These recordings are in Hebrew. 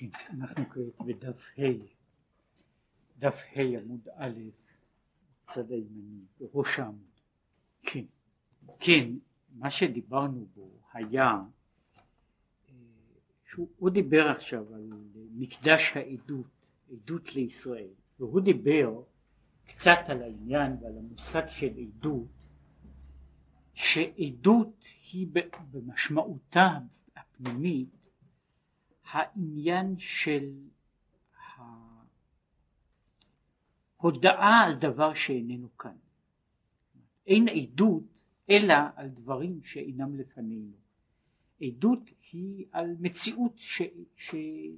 כן, אנחנו כעת בדף ה', דף ה' עמוד א', צד הימני, בראש העמוד. כן, כן, מה שדיברנו בו היה, אה, שהוא, הוא דיבר עכשיו על מקדש העדות, עדות לישראל, והוא דיבר קצת על העניין ועל המושג של עדות, שעדות היא במשמעותה הפנימית העניין של ההודעה על דבר שאיננו כאן. אין עדות אלא על דברים שאינם לפנינו. עדות היא על מציאות, ש, ש,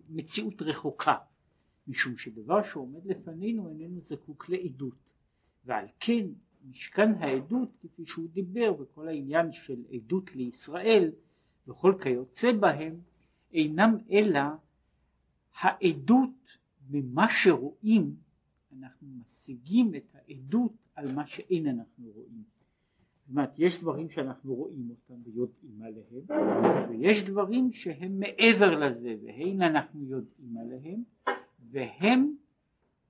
מציאות רחוקה, משום שדבר שעומד לפנינו איננו זקוק לעדות, ועל כן משכן העדות כפי שהוא דיבר וכל העניין של עדות לישראל וכל כיוצא בהם אינם אלא העדות ממה שרואים אנחנו משיגים את העדות על מה שאין אנחנו רואים. זאת אומרת יש דברים שאנחנו רואים אותם ויודעים עליהם ויש דברים שהם מעבר לזה ואין אנחנו יודעים עליהם והם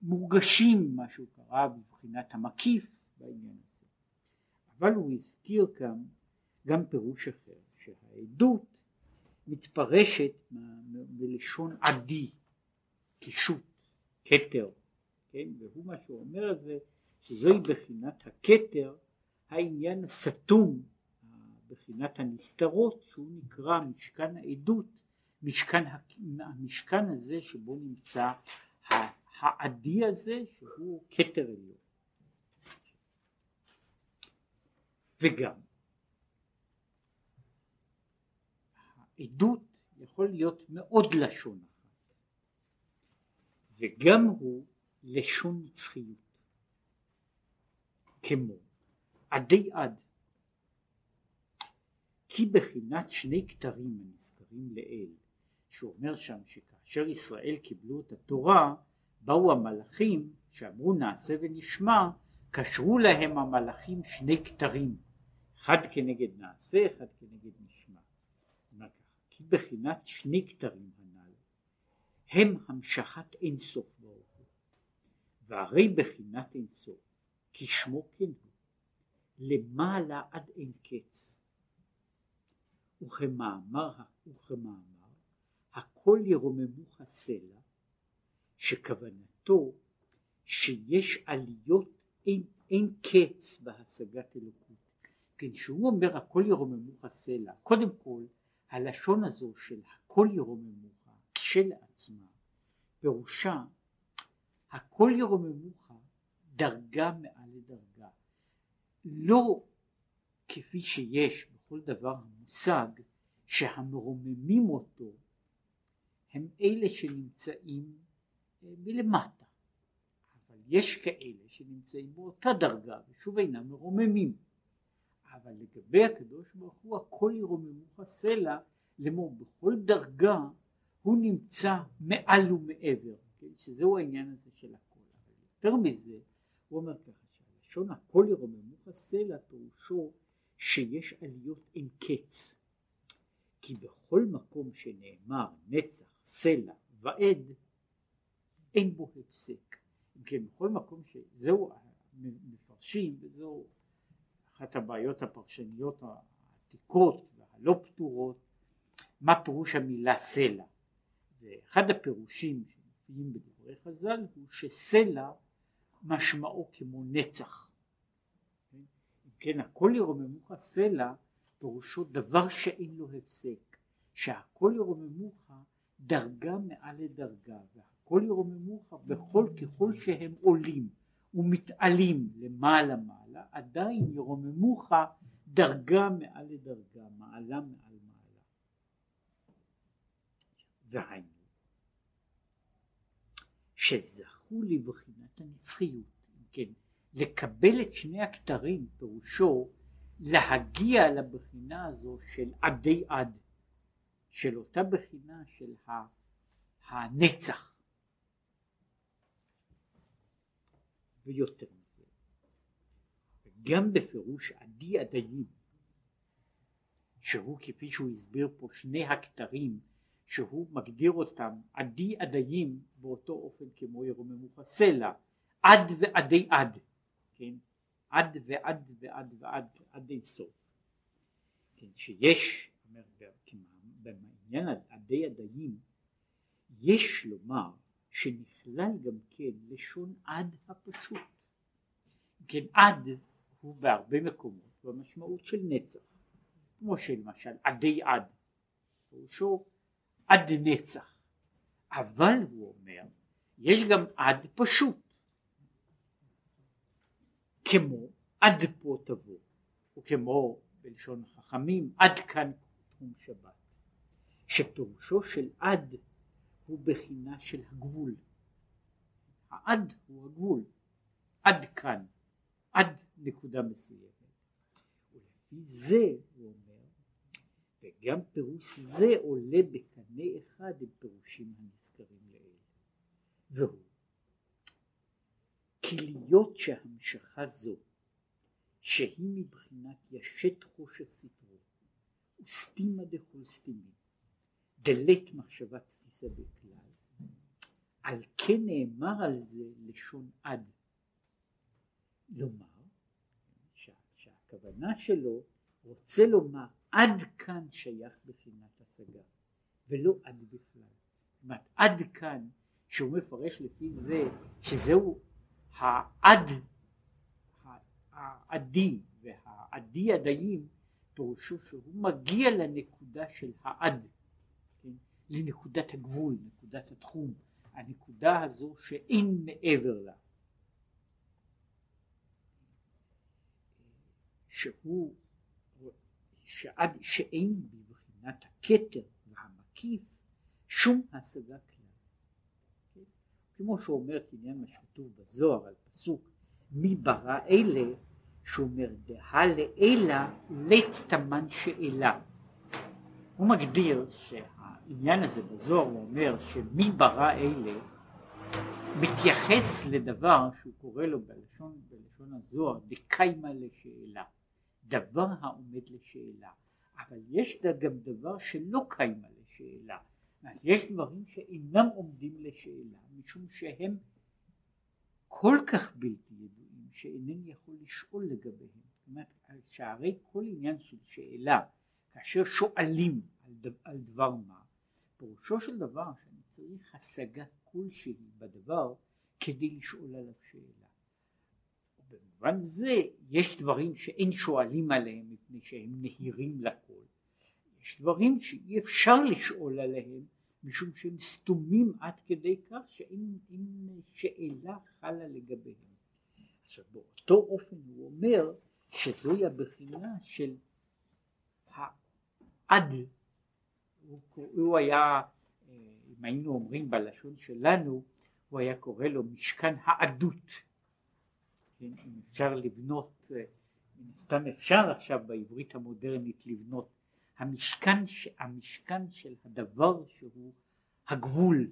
מורגשים מה שהוא קרא בבחינת המקיף בעניין הזה. אבל הוא הזכיר כאן גם פירוש אחר שהעדות מתפרשת מלשון עדי, קישוט, כתר, כן, והוא מה שהוא אומר זה שזוהי בחינת הכתר העניין הסתום, בחינת הנסתרות שהוא נקרא משכן העדות, משכן, המשכן הזה שבו נמצא העדי הזה שהוא כתר עליון. וגם עדות יכול להיות מאוד לשון אחת וגם הוא לשון נצחיות כמו עדי עד כי בחינת שני כתרים הנזכרים לעיל שאומר שם שכאשר ישראל קיבלו את התורה באו המלאכים שאמרו נעשה ונשמע קשרו להם המלאכים שני כתרים אחד כנגד נעשה אחד כנגד נשמע כי בחינת שני כתרים הנ"ל הם המשכת אין סוף ברוך הוא. והרי בחינת אין סוף כשמו כן הוא למעלה עד אין קץ. וכמאמר, וכמאמר הכל ירוממוך סלע שכוונתו שיש עליות אין, אין קץ בהשגת אלוקות. כן שהוא אומר הכל ירוממוך סלע קודם כל הלשון הזו של הכל ירוממוך כשלעצמה פירושה הכל ירוממוך דרגה מעל לדרגה. לא כפי שיש בכל דבר המושג שהמרוממים אותו הם אלה שנמצאים אה, מלמטה. אבל יש כאלה שנמצאים באותה דרגה ושוב אינם מרוממים אבל לגבי הקדוש ברוך הוא הכל ירוממוך סלע לאמור בכל דרגה הוא נמצא מעל ומעבר כן? שזהו העניין הזה של הכל. אבל יותר מזה הוא אומר ככה שהלשון הכל ירוממוך סלע פירושו שיש עליות אין קץ. כי בכל מקום שנאמר נצח סלע ועד אין בו הפסק. כן בכל מקום שזהו מפרשים וזהו אחת הבעיות הפרשניות העתיקות והלא פתורות מה פירוש המילה סלע? ואחד הפירושים שמופיעים בדברי חז"ל הוא שסלע משמעו כמו נצח. אם כן הכל ירוממוך סלע פירושו דבר שאין לו הפסק שהכל ירוממוך דרגה מעל לדרגה והכל ירוממוך בכל ככל שהם עולים ומתעלים למעלה מעלה עדיין ירוממוך דרגה מעל לדרגה מעלה מעל מעלה. והיינו שזכו לבחינת הנצחיות כן לקבל את שני הכתרים פירושו להגיע לבחינה הזו של עדי עד של אותה בחינה של הנצח ויותר מזה. גם בפירוש עדי עדיים, שהוא כפי שהוא הסביר פה שני הכתרים שהוא מגדיר אותם עדי עדיים באותו אופן כמו ירוממוך הסלע עד ועדי עד כן עד ועד ועד ועד עד אין סוף כן שיש בעניין עדי עדיים יש לומר שנכלל גם כן לשון עד הפשוט. כן עד הוא בהרבה מקומות במשמעות של נצח. כמו שלמשל עדי עד פירושו עד נצח. אבל הוא אומר יש גם עד פשוט. כמו עד פה תבוא וכמו בלשון החכמים עד כאן תחום שבת שפירושו של עד הוא בחינה של הגבול. העד הוא הגבול. עד כאן. עד נקודה מסוימת. ולפי זה הוא אומר וגם פירוש זה עולה בקנה אחד עם פירושים הנזכרים לעיל. והוא כי להיות שהמשכה זו שהיא מבחינת ישת חושר סתרו וסתימה דכל סתימים דלת מחשבה תפיסה בכלל על כן נאמר על זה לשון עד לומר שה, שהכוונה שלו רוצה לומר עד כאן שייך בחינת השגה ולא עד בכלל. זאת אומרת עד כאן שהוא מפרש לפי זה שזהו העד העדי והעדי עדיים פירושו שהוא מגיע לנקודה של העד? לנקודת הגבול, נקודת התחום, הנקודה הזו שאין מעבר לה. שהוא שעד שאין בבחינת הכתר והמקיף שום השגה כלל. כן? כמו שאומר כעניין מה שכתוב בזוהר על פסוק מי ברא אלה שאומר דהה לאלה לית תמן שאלה. הוא מגדיר שהעניין הזה בזוהר הוא אומר שמי ברא אלה מתייחס לדבר שהוא קורא לו בלשון, בלשון הזוהר דקיימה לשאלה. דבר העומד לשאלה, אבל יש גם דבר שלא קיימה לשאלה, יש דברים שאינם עומדים לשאלה, משום שהם כל כך בלתי ידועים שאינני יכול לשאול לגביהם, זאת אומרת שהרי כל עניין של שאלה, כאשר שואלים על, דבר, על דבר מה, פירושו של דבר שאני צריך השגה כלשהי בדבר כדי לשאול עליו שאלה. במובן זה יש דברים שאין שואלים עליהם מפני שהם נהירים לכל. יש דברים שאי אפשר לשאול עליהם משום שהם סתומים עד כדי כך שאין שאלה חלה לגביהם. עכשיו באותו אופן הוא אומר שזוהי הבחינה של העד, הוא, הוא היה, אם היינו אומרים בלשון שלנו, הוא היה קורא לו משכן העדות. כן, אם אפשר לבנות, אה, מן הסתם אפשר עכשיו בעברית המודרנית לבנות המשכן, המשכן של הדבר שהוא הגבול,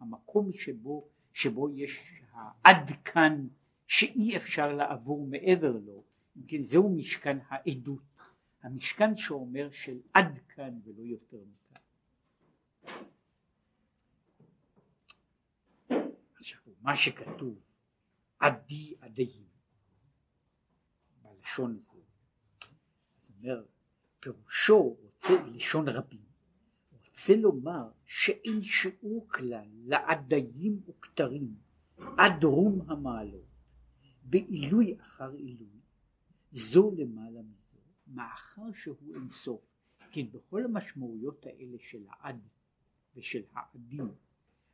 המקום שבו, שבו יש עד כאן שאי אפשר לעבור מעבר לו, אם כן זהו משכן העדות, המשכן שאומר של עד כאן ולא יותר מכאן. עכשיו מה שכתוב עדי עדיים בלשון הזה. אז אומר פירושו רוצה לשון רבים רוצה לומר שאין שיעור כלל לעדיים וכתרים עד רום המעלות בעילוי אחר עילוי זו למעלה מזו מאחר שהוא אינסוף כן בכל המשמעויות האלה של העד ושל העדים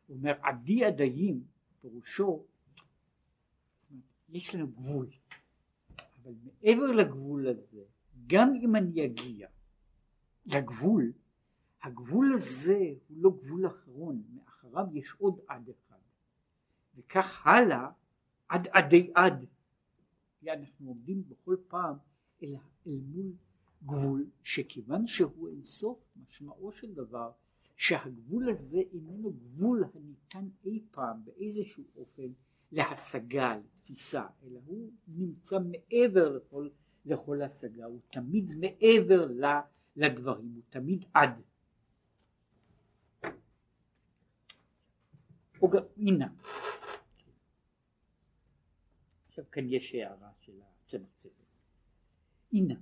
הוא אומר עדי עדיים פירושו יש לנו גבול. אבל מעבר לגבול הזה, גם אם אני אגיע לגבול, הגבול הזה הוא לא גבול אחרון, מאחריו יש עוד עד אחד. וכך הלאה עד עדי עד. אנחנו עומדים בכל פעם אלא אל מול גבול שכיוון שהוא אינסוף משמעו של דבר שהגבול הזה איננו גבול הניתן אי פעם באיזשהו אופן להשגה, לתפיסה, אלא הוא נמצא מעבר לכל, לכל השגה, הוא תמיד מעבר לדברים, הוא תמיד עד. הנה. עכשיו כאן יש הערה של הצמח צמח. הנה,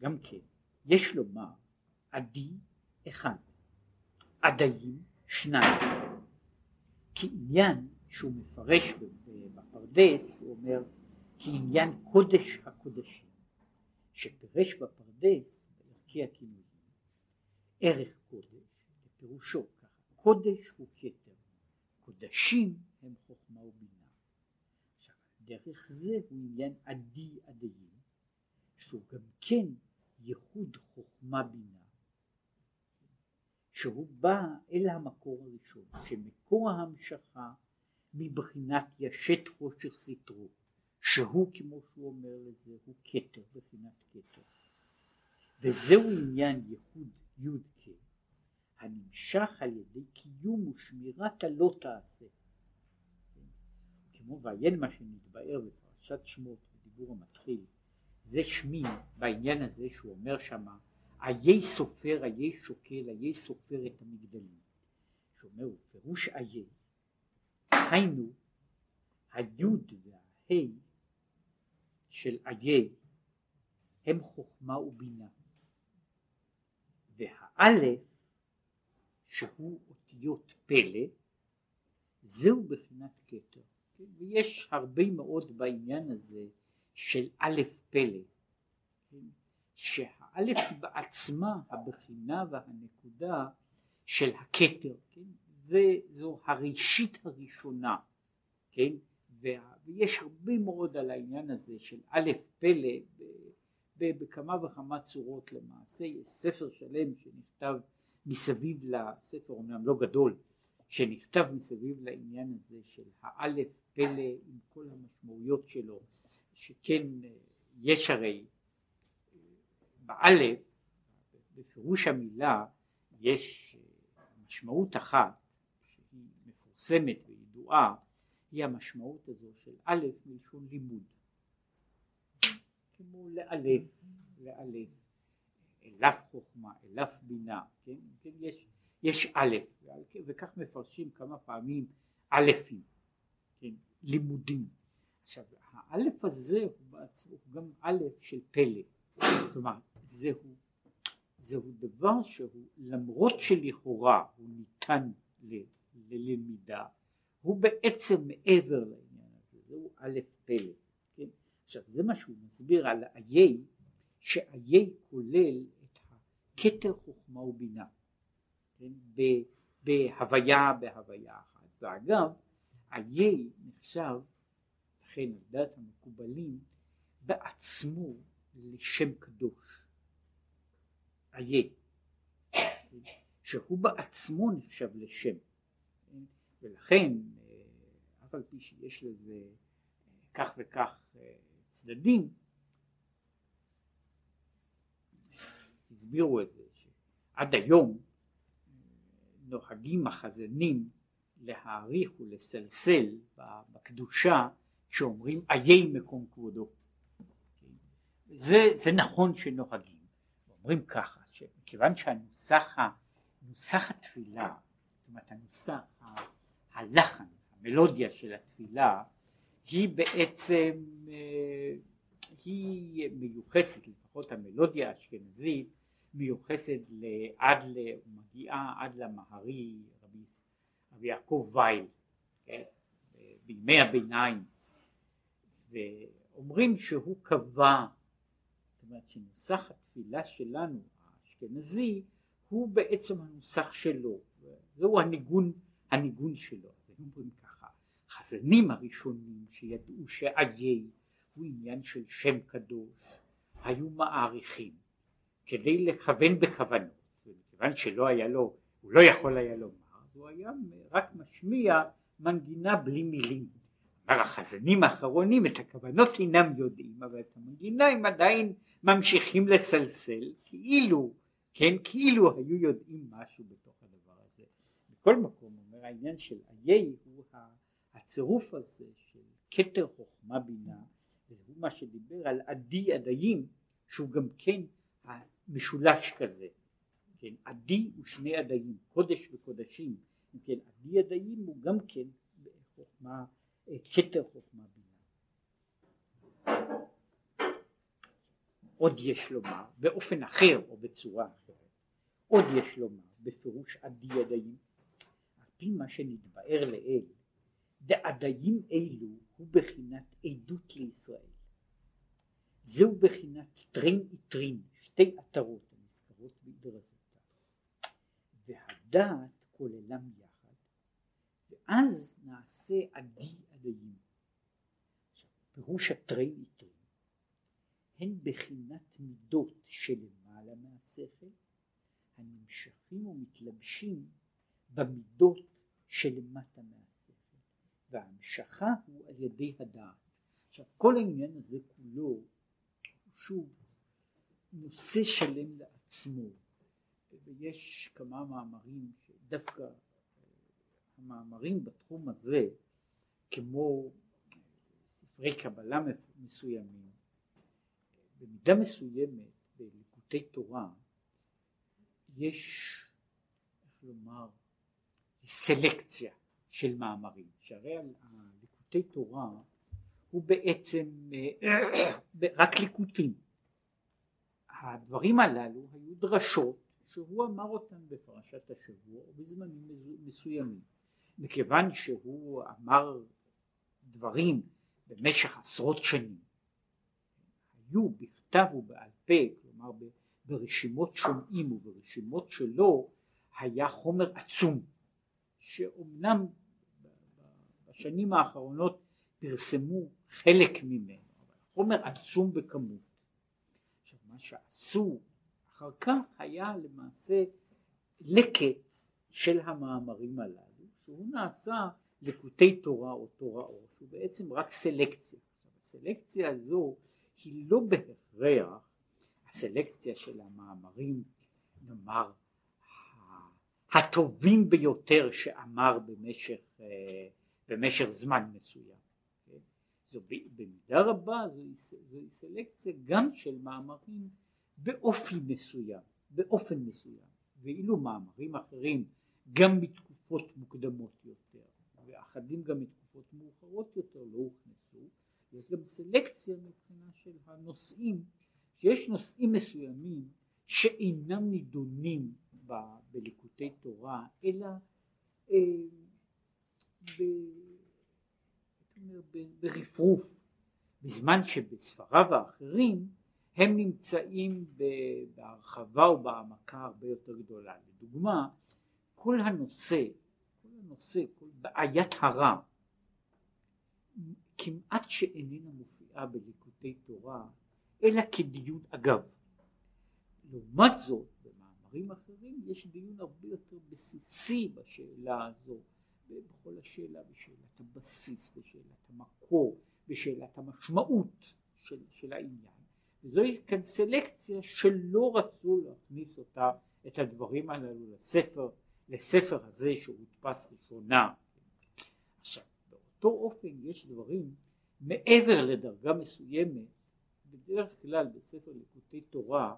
גם כן, יש לומר עדי אחד, עדיים שניים. כעניין שהוא מפרש בפרדס, הוא אומר כעניין קודש הקודשים, שפירש בפרדס, בערכי הכינויים, ערך קודש, בפירושו ככה, קודש הוא כתר, קודשים הם חוכמה ובינה. דרך זה הוא עניין עדי עדיים, שהוא גם כן ייחוד חוכמה בינה. שהוא בא אל המקור הראשון, שמקור ההמשכה מבחינת ישת חושך סתרו, שהוא כמו שהוא אומר לזה, הוא כתר, בחינת כתר. וזהו עניין ייחוד י"ק, הנמשך על ידי קיום ושמירת הלא תעשה. כמו ועיין מה שנתבאר בפרשת שמות, בדיבור המתחיל, זה שמי בעניין הזה שהוא אומר שמה איי סופר, איי שוקל, איי סופר את המגדלים. שאומר, פירוש איי, היינו, היוד וההי של איי הם חוכמה ובינה. והאלף, שהוא אותיות פלא, זהו בחינת כתר. ויש הרבה מאוד בעניין הזה של א' פלא. שהאלף היא בעצמה הבחינה והנקודה של הכתר, כן? זה, זו הראשית הראשונה, כן? ויש הרבה מאוד על העניין הזה של א' פלא בכמה וכמה צורות למעשה, יש ספר שלם שנכתב מסביב לספר, אומנם לא גדול, שנכתב מסביב לעניין הזה של האלף פלא עם כל המשמעויות שלו, שכן יש הרי באלף, בפירוש המילה, יש משמעות אחת שהיא מפורסמת וידועה, היא המשמעות הזו של א' מלשון לימוד. כמו לאלף, לאלף, אלף חוכמה, אלף בינה, כן? כן יש, יש א', וכך מפרשים כמה פעמים אלפים, כן? לימודים. עכשיו, האלף הזה הוא, בעצמו, גם א' של פלא, כלומר זהו, זהו דבר שהוא למרות שלכאורה הוא ניתן ל, ללמידה הוא בעצם מעבר לעניין הזה זהו א' פלא כן? עכשיו זה מה שהוא מסביר על איי שאיי כולל את הכתר חוכמה ובינה כן? בהוויה בהוויה אחת ואגב איי נחשב לכן על דעת המקובלים בעצמו לשם קדוש. איה, שהוא בעצמו נחשב לשם, ולכן אף על פי שיש לזה כך וכך צדדים, הסבירו את זה, שעד היום נוהגים החזנים להעריך ולסלסל בקדושה שאומרים איי מקום כבודו. זה, זה נכון שנוהגים, אומרים ככה כיוון שהנוסח, נוסח התפילה, זאת אומרת הנוסח, הלחן, המלודיה של התפילה, היא בעצם, אה, היא מיוחסת, לפחות המלודיה האשכנזית, מיוחסת עד, מגיעה עד למהרי רבי, רבי יעקב וייל, כן? בימי הביניים, ואומרים שהוא קבע, זאת אומרת שנוסח התפילה שלנו, האשכנזי הוא בעצם הנוסח שלו, זהו הניגון, הניגון שלו. אז הם אומרים ככה, החזנים הראשונים שידעו שאיי הוא עניין של שם קדוש, היו מעריכים כדי לכוון בכוונות, ומכיוון שלא היה לו, הוא לא יכול היה לומר, הוא היה רק משמיע מנגינה בלי מילים. החזנים האחרונים את הכוונות אינם יודעים, אבל את המנגינה הם עדיין ממשיכים לסלסל, כאילו כן, כאילו היו יודעים משהו בתוך הדבר הזה. בכל מקום, אומר העניין של איי הוא הצירוף הזה של כתר חוכמה בינה, והוא מה שדיבר על עדי עדיים, שהוא גם כן המשולש כזה. כן, עדי ושני עדיים, קודש וקודשים, כן עדי ידיים הוא גם כן חוכמה, כתר חוכמה בינה. עוד יש לומר באופן אחר או בצורה אחרת, עוד יש לומר בפירוש עדי ידיים, על פי מה שנתבאר לעיל, דעדיים אלו הוא בחינת עדות לישראל. זהו בחינת תרין עיטרין, שתי עטרות הנזכרות באידרא זוטא. והדעת כוללם יחד, ואז נעשה עדי עדיים. פירוש התרין עיטרין הן בחינת מידות שלמעלה מהשכל, הנמשכים ומתלבשים במידות שלמטה מהשכל, וההמשכה הוא על ידי הדעת. עכשיו כל העניין הזה כולו הוא שוב נושא שלם לעצמו, ויש כמה מאמרים שדווקא המאמרים בתחום הזה, כמו ספרי קבלה מסוימים, במידה מסוימת בליקוטי תורה יש, איך לומר, סלקציה של מאמרים, שהרי הליקוטי תורה הוא בעצם רק ליקוטים. הדברים הללו היו דרשות שהוא אמר אותן בפרשת השבוע בזמנים מסוימים. מכיוון שהוא אמר דברים במשך עשרות שנים היו בכתב ובעל פה, כלומר ברשימות שומעים וברשימות שלו, היה חומר עצום, שאומנם בשנים האחרונות פרסמו חלק ממנו, אבל חומר עצום בכמות. עכשיו מה שעשו אחר כך היה למעשה לקט של המאמרים הללו, שהוא נעשה לקוטי תורה או תורה אור, שהוא בעצם רק סלקציה. הסלקציה הזו היא לא בהכרח הסלקציה של המאמרים, נאמר, הטובים ביותר שאמר במשך, אה, במשך זמן מסוים. זו במידה רבה זוהי זו סלקציה גם של מאמרים באופי מסוים, באופן מסוים, ואילו מאמרים אחרים גם בתקופות מוקדמות יותר, ואחדים גם בתקופות מאוחרות יותר לא הוכנסו, יש גם סלקציה מבחינה של הנושאים, שיש נושאים מסוימים שאינם נידונים ב, בליקוטי תורה, אלא אה, ב, ב, ברפרוף, בזמן שבספריו האחרים הם נמצאים בהרחבה ובהעמקה הרבה יותר גדולה. לדוגמה, כל הנושא, כל הנושא, כל בעיית הרע, כמעט שאיננה מופיעה בליקוטי תורה, אלא כדיון אגב. לעומת זאת, במאמרים אחרים יש דיון הרבה יותר בסיסי בשאלה הזו, בכל השאלה בשאלת הבסיס, בשאלת המקור, בשאלת המשמעות של, של העניין. וזוהי כאן סלקציה שלא רצו להכניס אותה, את הדברים הללו לספר, לספר הזה שהודפס ראשונה. עכשיו, באותו אופן יש דברים מעבר לדרגה מסוימת, בדרך כלל בספר ליקוטי תורה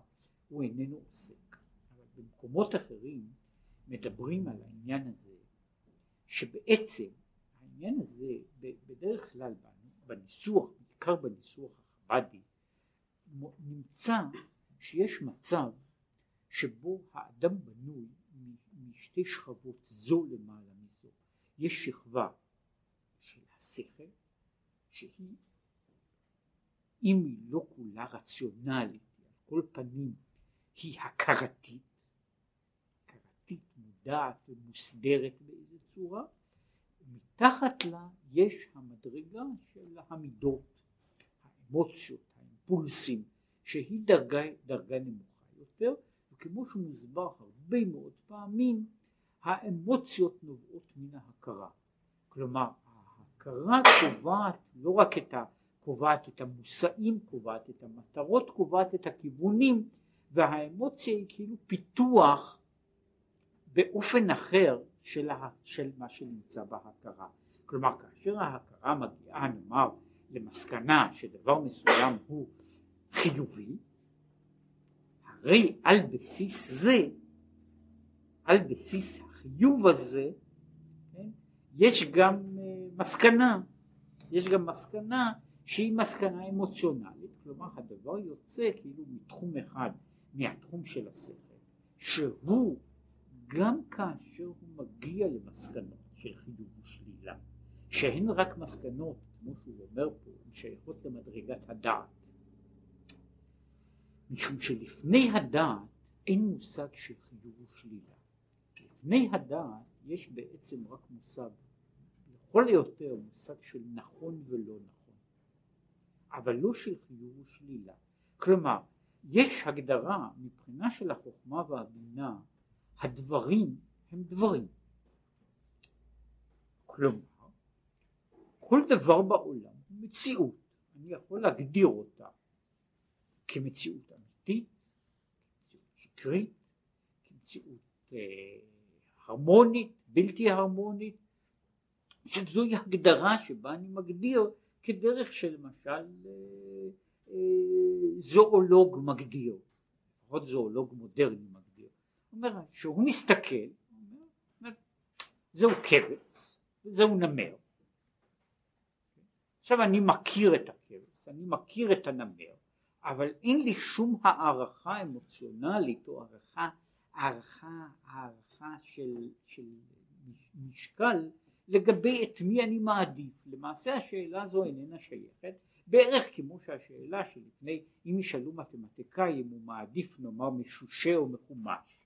הוא איננו עוסק, אבל במקומות אחרים מדברים על העניין הזה, שבעצם העניין הזה בדרך כלל בניסוח, בעיקר בניסוח החב"די, נמצא שיש מצב שבו האדם בנוי משתי שכבות זו למעלה מזו. יש שכבה של השכל שהיא אם היא לא כולה רציונלית, על כל פנים היא הכרתית, הכרתית מודעת ומוסדרת באיזה צורה, מתחת לה יש המדרגה של המידות, האמוציות, האימפולסים, שהיא דרגה, דרגה נמוכה יותר, וכמו שמוסבר הרבה מאוד פעמים, האמוציות נובעות מן ההכרה. כלומר, ההכרה קובעת לא רק את ה... קובעת את המושאים, קובעת את המטרות, קובעת את הכיוונים, והאמוציה היא כאילו פיתוח באופן אחר של, ה, של מה שנמצא בהכרה. כלומר, כאשר ההכרה מגיעה, נאמר, למסקנה שדבר מסוים הוא חיובי, הרי על בסיס זה, על בסיס החיוב הזה, יש גם אה, מסקנה, יש גם מסקנה שהיא מסקנה אמוציונלית, כלומר הדבר יוצא כאילו מתחום אחד, מהתחום של השכל, שהוא גם כאשר הוא מגיע למסקנות של חיוב ושלילה, שהן רק מסקנות, כמו שהוא אומר פה, שייכות למדרגת הדעת. משום שלפני הדעת אין מושג של חיוב ושלילה. לפני הדעת יש בעצם רק מושג, לכל היותר מושג של נכון ולא נכון, אבל לא של חיוב ושלילה. כלומר, יש הגדרה מבחינה של החוכמה והבינה, הדברים הם דברים. כלומר, כל דבר בעולם הוא מציאות, אני יכול להגדיר אותה כמציאות אמיתית, כמציאות שקרית, כמציאות אה, הרמונית, בלתי הרמונית, שזוהי הגדרה שבה אני מגדיר כדרך שלמשל אה, אה, זואולוג מגדיר, לפחות זואולוג מודרני מגדיר, הוא אומר שהוא מסתכל, זהו כבש וזהו נמר. עכשיו אני מכיר את הכבש, אני מכיר את הנמר, אבל אין לי שום הערכה אמוציונלית או הערכה, הערכה, הערכה של, של משקל לגבי את מי אני מעדיף. למעשה השאלה הזו איננה שייכת, בערך כמו שהשאלה שלפני, אם ישאלו מתמטיקאי אם הוא מעדיף נאמר משושה או מחומש.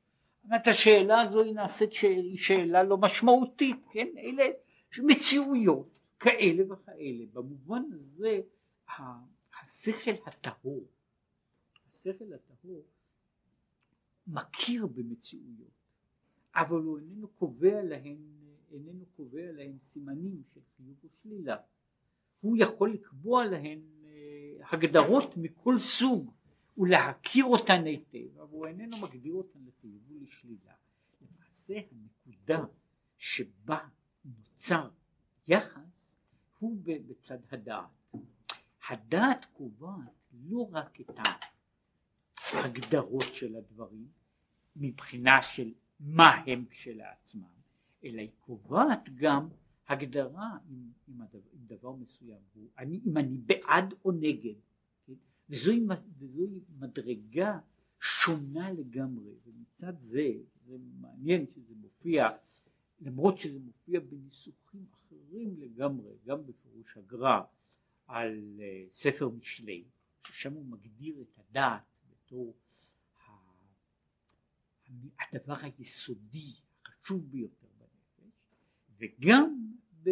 זאת השאלה הזו היא נעשית שאלה, שאלה לא משמעותית, כן? אלה מציאויות כאלה וכאלה. במובן הזה השכל הטהור, השכל הטהור מכיר במציאויות, אבל הוא איננו קובע להן, איננו קובע להן סימנים של חיוב ושלילה. הוא יכול לקבוע להן אה, הגדרות מכל סוג ולהכיר אותן היטב, אבל הוא איננו מגדיר אותן לחיוב ולשלילה. למעשה הנקודה שבה נוצר יחס הוא בצד הדעת. הדעת קובעת לא רק את ההגדרות של הדברים מבחינה של מה הם כשלעצמם, אלא היא קובעת גם הגדרה אם, אם, הדבר, אם דבר מסוים הוא, אני, אם אני בעד או נגד, כן? וזוהי, וזוהי מדרגה שונה לגמרי, ומצד זה, זה מעניין שזה מופיע, למרות שזה מופיע בניסוחים אחרים לגמרי, גם בפירוש הגר"א על uh, ספר משלי, ששם הוא מגדיר את הדעת בתור הדבר היסודי, החשוב ביותר בנפש, וגם ב,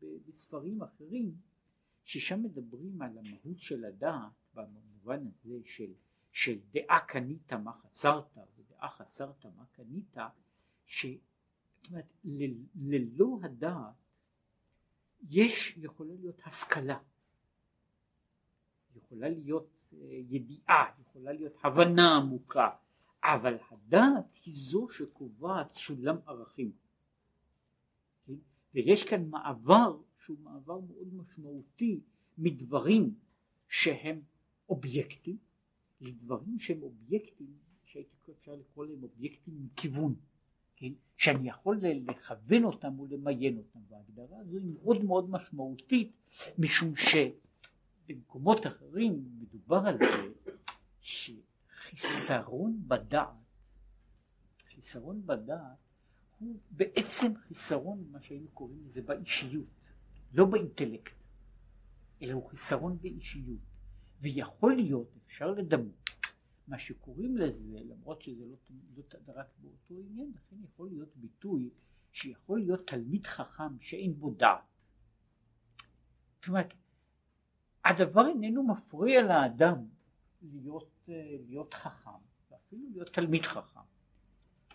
ב, בספרים אחרים, ששם מדברים על המהות של הדעת במובן הזה של, של דעה קנית מה חסרת ודעה חסרת מה קנית, ש... זאת אומרת, ללא הדעת יש, יכולה להיות השכלה, יכולה להיות אה, ידיעה, יכולה להיות הבנה עמוקה, אבל הדעת היא זו שקובעת סולם ערכים. כן? ויש כאן מעבר שהוא מעבר מאוד משמעותי מדברים שהם אובייקטים לדברים שהם אובייקטים שהייתי אפשר לקרוא להם אובייקטים עם כיוון. כן, שאני יכול לכוון אותם ולמיין אותם, וההגדרה הזו היא מאוד מאוד משמעותית, משום שבמקומות אחרים מדובר על זה שחיסרון בדעת, חיסרון בדעת הוא בעצם חיסרון, מה שהיינו קוראים לזה באישיות, לא באינטלקט, אלא הוא חיסרון באישיות, ויכול להיות, אפשר לדמות, מה שקוראים לזה, למרות שזה לא, לא רק באותו עניין, לכן יכול להיות ביטוי שיכול להיות תלמיד חכם שאין בו דעת. זאת אומרת, הדבר איננו מפריע לאדם להיות, להיות חכם, ואפילו להיות תלמיד חכם,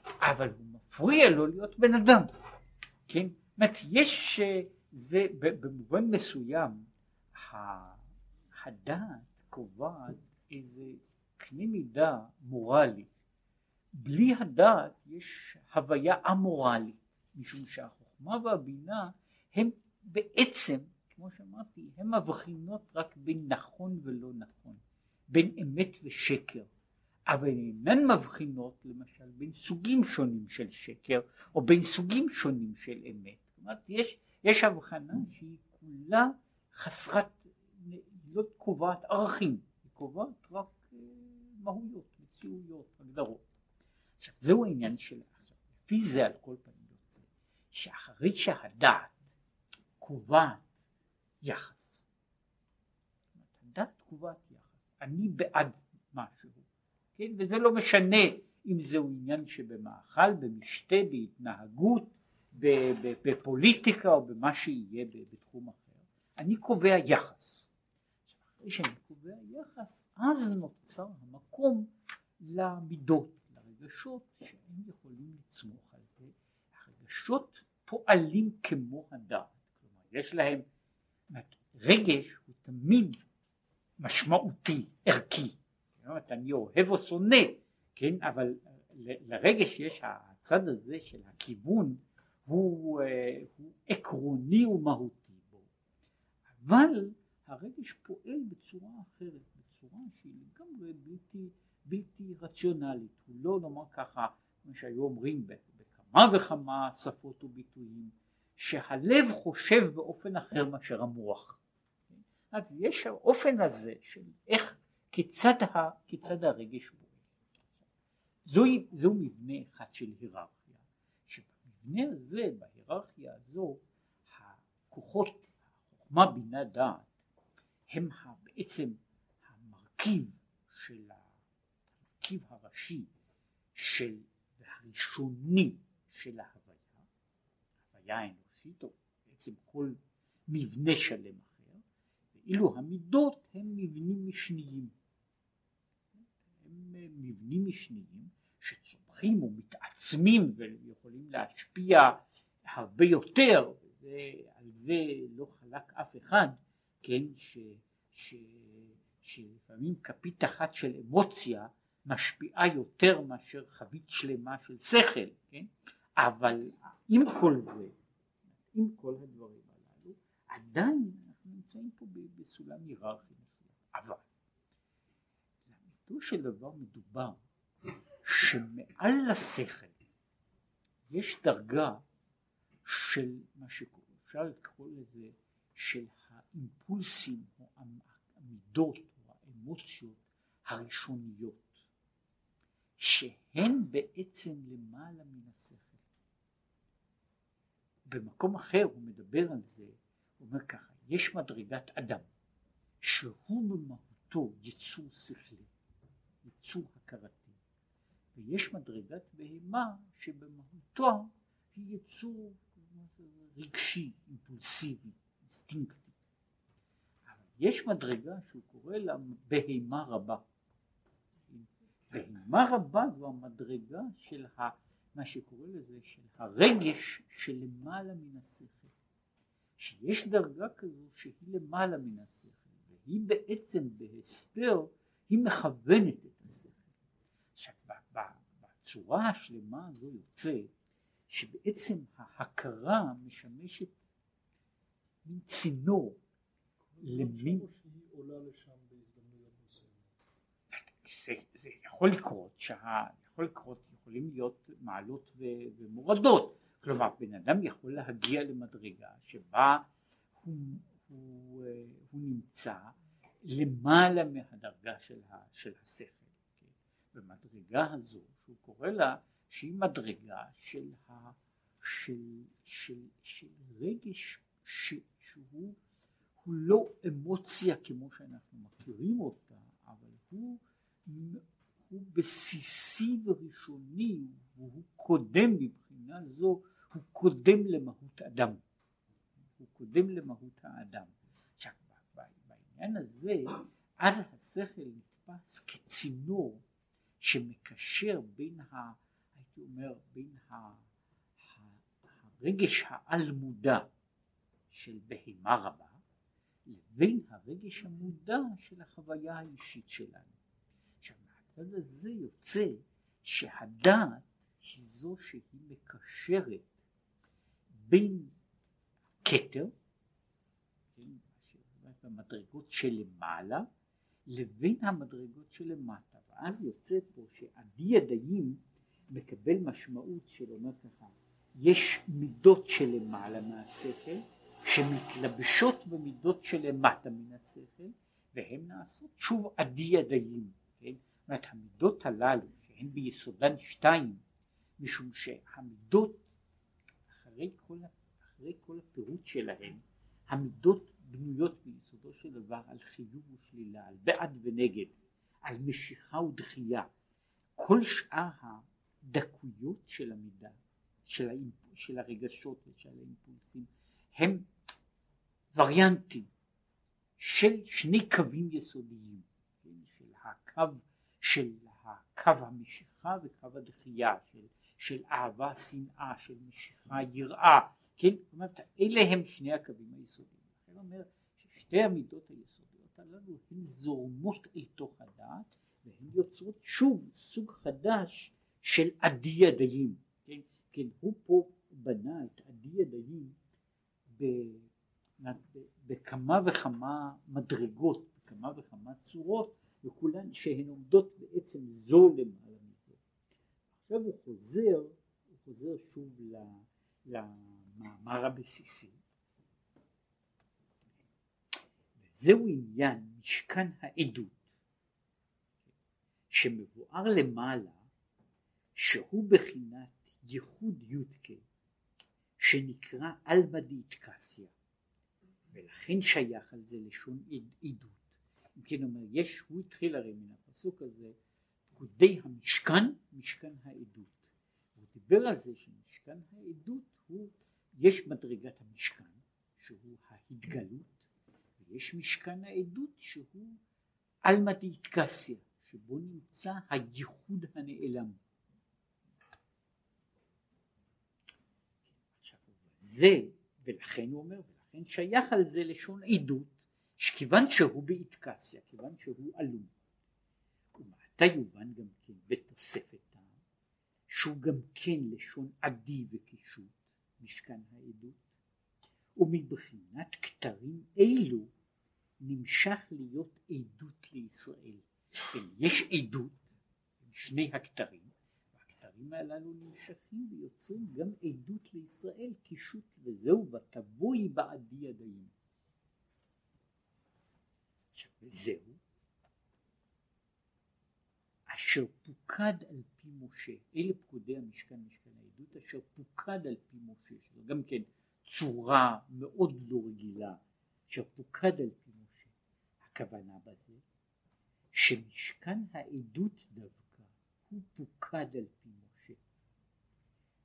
אבל הוא מפריע לו להיות בן אדם, כן? זאת אומרת, יש, זה במובן מסוים, הדעת קובעת איזה קנה מידה מורלי. בלי הדעת יש הוויה אמורלית, משום שהחוכמה והבינה הם בעצם, כמו שאמרתי, הם מבחינות רק בין נכון ולא נכון, בין אמת ושקר, אבל אינן מבחינות למשל בין סוגים שונים של שקר או בין סוגים שונים של אמת. זאת אומרת, יש, יש הבחנה שהיא כולה חסרת, לא קובעת ערכים, היא קובעת רק מהויות, מציאויות, הגדרות. עכשיו זהו העניין של עכשיו, לפי זה על כל פנים יוצא, שאחרי שהדעת קובעת יחס, הדת קובעת יחס, אני בעד משהו, כן, וזה לא משנה אם זהו עניין שבמאכל, במשתה, בהתנהגות, בפוליטיקה או במה שיהיה בתחום אחר, אני קובע יחס. אחרי שאני קובע יחס, אז נוצר המקום למידות, לרגשות שהם יכולים לצמוח על זה. הרגשות פועלים כמו הדעת, כלומר יש להם, רגש הוא תמיד משמעותי, ערכי, אני אוהב או שונא, כן, אבל לרגש יש הצד הזה של הכיוון הוא, אה, הוא עקרוני ומהותי בו, אבל הרגש פועל בצורה אחרת, בצורה שהיא לגמרי בלתי, בלתי רציונלית, הוא לא נאמר ככה, כמו שהיו אומרים בכמה וכמה שפות וביטויים, שהלב חושב באופן אחר מאשר המוח. אז יש האופן הזה של איך, כיצד, ה, כיצד הרגש פועל. זוהי, זהו מבנה אחד של היררכיה, שבמבנה הזה, בהיררכיה הזו, הכוחות, החוכמה, בינה, דעת, הם בעצם המרכיב של המרכיב הראשי של והראשוני של ההוויה, ההוויה האנושית או בעצם כל מבנה שלם אחר, ואילו המידות הם מבנים משניים. הם מבנים משניים שצומחים ומתעצמים ויכולים להשפיע הרבה יותר, וזה, על זה לא חלק אף אחד, כן, ש, ש, שלפעמים כפית אחת של אמוציה משפיעה יותר מאשר חבית שלמה של שכל, כן, אבל עם כל זה, עם כל הדברים הללו, עדיין אנחנו נמצאים פה בסולם היררכי מסוים, אבל לאמיתו של דבר מדובר שמעל לשכל יש דרגה של מה שאפשר לקרוא לזה של האימפולסים או המידות או האמוציות הראשוניות שהן בעצם למעלה מן השכל. במקום אחר הוא מדבר על זה, הוא אומר ככה, יש מדרגת אדם שהוא במהותו יצור שכלי, יצור הכרתי, ויש מדרגת בהמה שבמהותו היא יצור רגשי, אימפולסיבי, אינסטינקטי. יש מדרגה שהוא קורא לה בהמה רבה. בהמה רבה זו המדרגה של ה, מה שקורא לזה, של הרגש שלמעלה מן השכל. שיש דרגה כזו שהיא למעלה מן השכל, והיא בעצם בהסתר, היא מכוונת את השכל. עכשיו בצורה השלמה הזו יוצא שבעצם ההכרה משמשת מין צינור למין... זה, זה יכול לקרות, שה... יכול לקרות, יכולים להיות מעלות ו... ומורדות, כלומר בן אדם יכול להגיע למדרגה שבה הוא, הוא, הוא נמצא למעלה מהדרגה של, ה... של השכל, כן? במדרגה הזו שהוא קורא לה שהיא מדרגה של, ה, של, של, של רגש ש, שהוא לא אמוציה כמו שאנחנו מכירים אותה, אבל הוא, הוא בסיסי וראשוני והוא קודם מבחינה זו, הוא קודם למהות אדם. הוא קודם למהות האדם. עכשיו בעניין הזה, אז השכל נתפס כצינור שמקשר בין ה... הייתי אומר, בין הרגש העל מודע של בהמה רבה לבין הרגש המודע של החוויה האישית שלנו. עכשיו מהצד הזה יוצא שהדעת היא זו שהיא מקשרת בין כתר, כן, במדרגות שלמעלה, לבין המדרגות שלמטה, ואז יוצא פה שעדי ידיים מקבל משמעות של אומר ככה, יש מידות שלמעלה מהשכל שמתלבשות במידות שלמטה מן השכל והן נעשות שוב עדי ידיים, כן? זאת אומרת המידות הללו שהן ביסודן שתיים משום שהמידות אחרי כל, אחרי כל הפירוט שלהן המידות בנויות ביסודו של דבר על חיוב ושלילה, על בעד ונגד, על משיכה ודחייה. כל שאר הדקויות של המידה, של. של הרגשות ושל האימפולסים, הם וריאנטים של שני קווים יסודיים, כן? של הקו, של הקו המשיכה וקו הדחייה, של, של אהבה, שנאה, של משיכה, יראה, כן? זאת אומרת, אלה הם שני הקווים היסודיים. לכן אומר ששתי המידות היסודיות הללו הן זורמות אל תוך הדעת והן יוצרות שוב סוג חדש של עדי ידיים, כן? כן, הוא פה בנה את עדי ידיים בכמה וכמה מדרגות, בכמה וכמה צורות, וכולן שהן עומדות בעצם זו למעלה מזו. עכשיו הוא חוזר, הוא חוזר שוב למאמר הבסיסי. וזהו עניין משכן העדות שמבואר למעלה שהוא בחינת ייחוד יודקה שנקרא עלמא דיתקסיה ולכן שייך על זה לשון עדות. אם כן אומר, יש, הוא התחיל הרי מן הפסוק הזה, פקודי המשכן, משכן העדות. הוא דיבר על זה שמשכן העדות הוא, יש מדרגת המשכן, שהוא ההתגלות, ויש משכן העדות שהוא עלמא דיתקסיה, שבו נמצא הייחוד הנעלם. עכשיו זה, ולכן הוא אומר, כן, שייך על זה לשון עדות, שכיוון שהוא באיטקסיה, כיוון שהוא עלום. ומעתה יובן גם כן בתוספת טעם, שהוא גם כן לשון עדי וקישוט, משכן העדות, ומבחינת כתרים אלו נמשך להיות עדות לישראל. כן, יש עדות, שני הכתרים, הדברים הללו נמשכים ויוצרים גם עדות לישראל קישוט וזהו ותבואי בעדי ידיים. עכשיו וזהו אשר פוקד על פי משה, אלה פקודי המשכן, משכן העדות, אשר פוקד על פי משה, שזו גם כן צורה מאוד לא רגילה, אשר פוקד על פי משה. הכוונה בזה שמשכן העדות דווקא הוא פוקד על פי משה.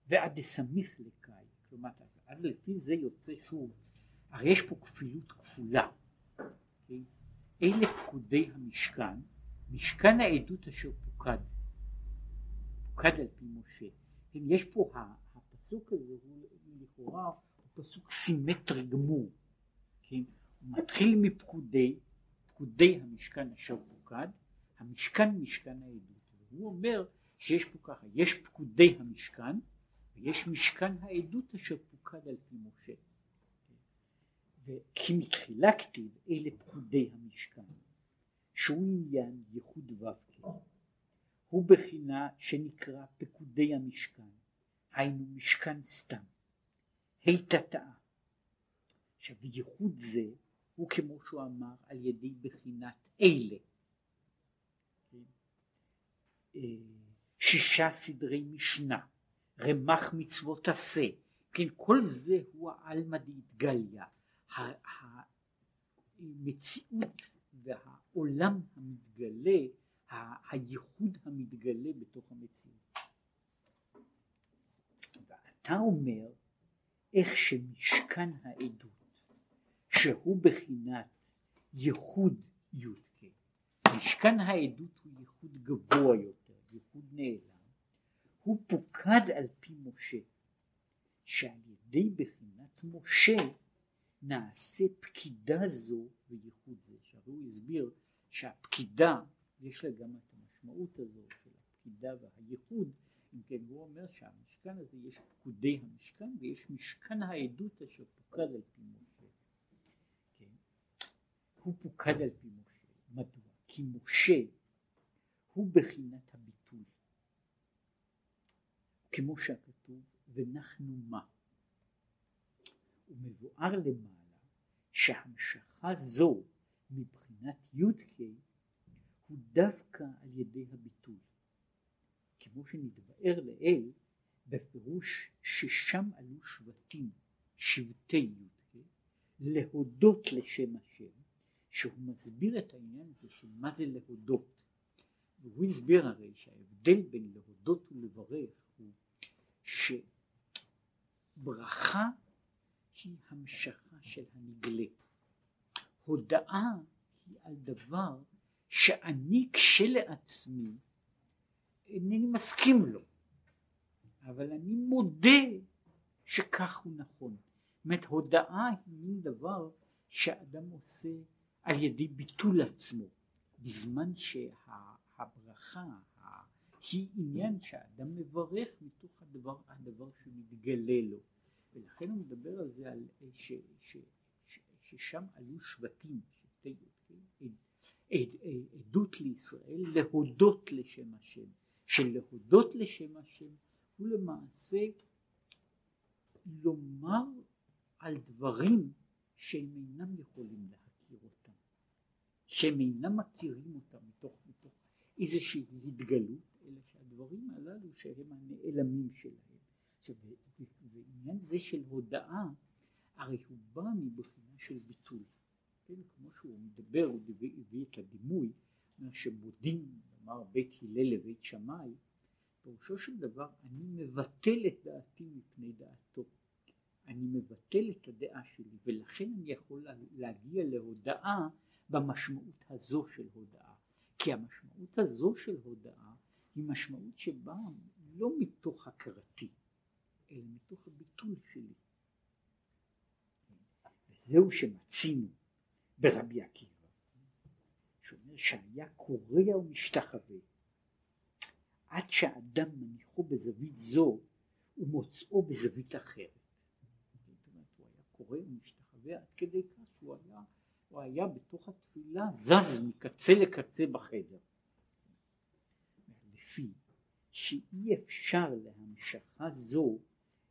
ועד דסמיך לקאי, כלומר, אז, אז לפי זה יוצא שוב, הרי יש פה כפילות כפולה, כן? אלה פקודי המשכן, משכן העדות אשר פוקד, פוקד על פי משה. כן, יש פה, הפסוק הזה הוא לכאורה הוא פסוק סימטרי גמור, כן? הוא מתחיל מפקודי, פקודי המשכן אשר פוקד, המשכן משכן העדות. הוא אומר שיש פה ככה, יש פקודי המשכן ויש משכן העדות אשר פוקד על פי משה. וכי מתחילה כתיב אלה פקודי המשכן, שהוא עניין ייחוד ו"ק, הוא בחינה שנקרא פקודי המשכן, היינו משכן סתם, היטטאה. עכשיו ייחוד זה הוא כמו שהוא אמר על ידי בחינת אלה. שישה סדרי משנה, רמ"ח מצוות עשה, כן, כל זה הוא העלמא דאיתגליה, המציאות והעולם המתגלה, הייחוד המתגלה בתוך המציאות. ואתה אומר איך שמשכן העדות, שהוא בחינת ייחוד י"ק, משכן העדות הוא ייחוד גבוה יותר. ייחוד נעלם, הוא פוקד על פי משה, שעל ידי בחינת משה נעשה פקידה זו וייחוד זה. שהרי הוא הסביר שהפקידה יש לה גם את המשמעות הזו של הפקידה והייחוד, אם כן הוא אומר שהמשכן הזה יש פקודי המשכן ויש משכן העדות אשר פוקד על פי משה. כן? הוא פוקד על פי משה. מדוע? כי משה הוא בחינת הביטוי. כמו שהכתוב ונחנו מה. ומבואר למעלה שהמשכה זו מבחינת י"ק הוא דווקא על ידי הביטוי. כמו שנתבאר לעיל בפירוש ששם עלו שבטים, שבטי י"ק, להודות לשם השם, שהוא מסביר את העניין הזה של מה זה להודות. והוא הסביר הרי שההבדל בין להודות ולברך הוא שברכה היא המשכה של הנגלה. הודאה היא על דבר שאני כשלעצמי אינני מסכים לו, אבל אני מודה שכך הוא נכון. זאת אומרת הודאה היא מין דבר שאדם עושה על ידי ביטול עצמו, בזמן שהברכה היא עניין שהאדם מברך מתוך הדבר, הדבר שמתגלה לו. ולכן הוא מדבר על זה, על ש, ש, ש, ששם עלו שבטים, שבטי עדות לישראל, להודות לשם השם, שלהודות לשם השם הוא למעשה לומר על דברים שהם אינם יכולים להכיר אותם, שהם אינם מכירים אותם מתוך, מתוך איזושהי התגלות, אלא שהדברים הללו שהם הנעלמים שלהם. עכשיו, ועניין זה של הודאה, הרי הוא בא מבחינה של ביטול. כן, כמו שהוא מדבר, הוא הביא את הדימוי, שמודים, אמר בית הלל לבית שמאי, פירושו של דבר אני מבטל את דעתי מפני דעתו. אני מבטל את הדעה שלי, ולכן אני יכול להגיע להודאה במשמעות הזו של הודאה. כי המשמעות הזו של הודאה היא משמעות שבאה לא מתוך הכרתי, אלא מתוך הביטול שלי. וזהו שמצינו ברבי עקיבא, שאומר שהיה קורע ומשתחווה עד שהאדם מניחו בזווית זו ומוצאו בזווית אחרת. זאת אומרת, הוא היה קורא ומשתחווה עד כדי כך שהוא היה, הוא היה בתוך התפילה זז מקצה לקצה בחדר. שאי אפשר להמשכה זו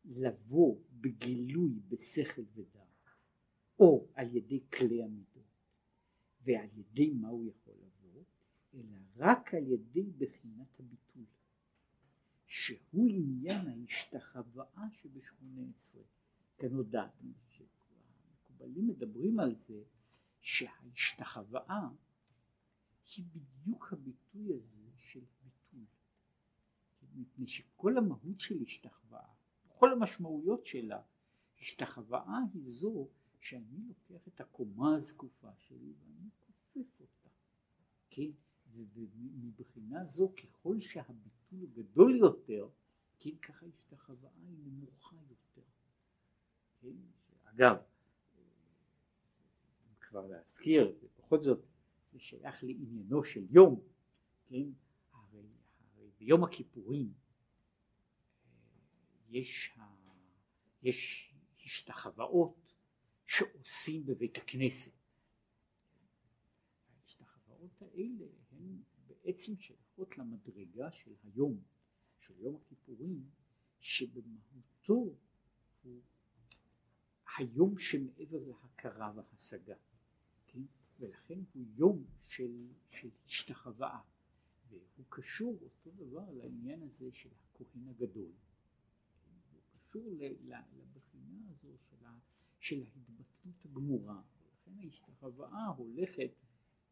לבוא בגילוי בשכל ודעת, או על ידי כלי המידות, ועל ידי מה הוא יכול לבוא, אלא רק על ידי בחינת הביטול, שהוא עניין ההשתחוואה שבשמונה עשרה. כאן הודענו שהמקובלים מדברים על זה שההשתחוואה היא בדיוק הביטוי הזה. מפני שכל המהות של השתחוואה כל המשמעויות שלה. השתחוואה היא זו שאני לוקח את הקומה הזקופה שלי ואני כופף אותה, כן? ומבחינה זו ככל שהביטול גדול יותר, כן, ככה השתחוואה היא נמוכה יותר. כן? אגב, כבר להזכיר, בכל זאת, זה שייך לעניינו של יום, כן? ביום הכיפורים יש, ה... יש השתחוואות שעושים בבית הכנסת. ההשתחוואות האלה הן בעצם שייכות למדרגה של היום, של יום הכיפורים, שבמהותו הוא היום שמעבר להכרה והשגה, כן? ולכן הוא יום של, של השתחוואה, והוא קשור אותו דבר לעניין הזה של הכהן הגדול. קשור לבחינה הזו של, ה, של ההתבטלות הגמורה, ולכן ההשתחוואה הולכת,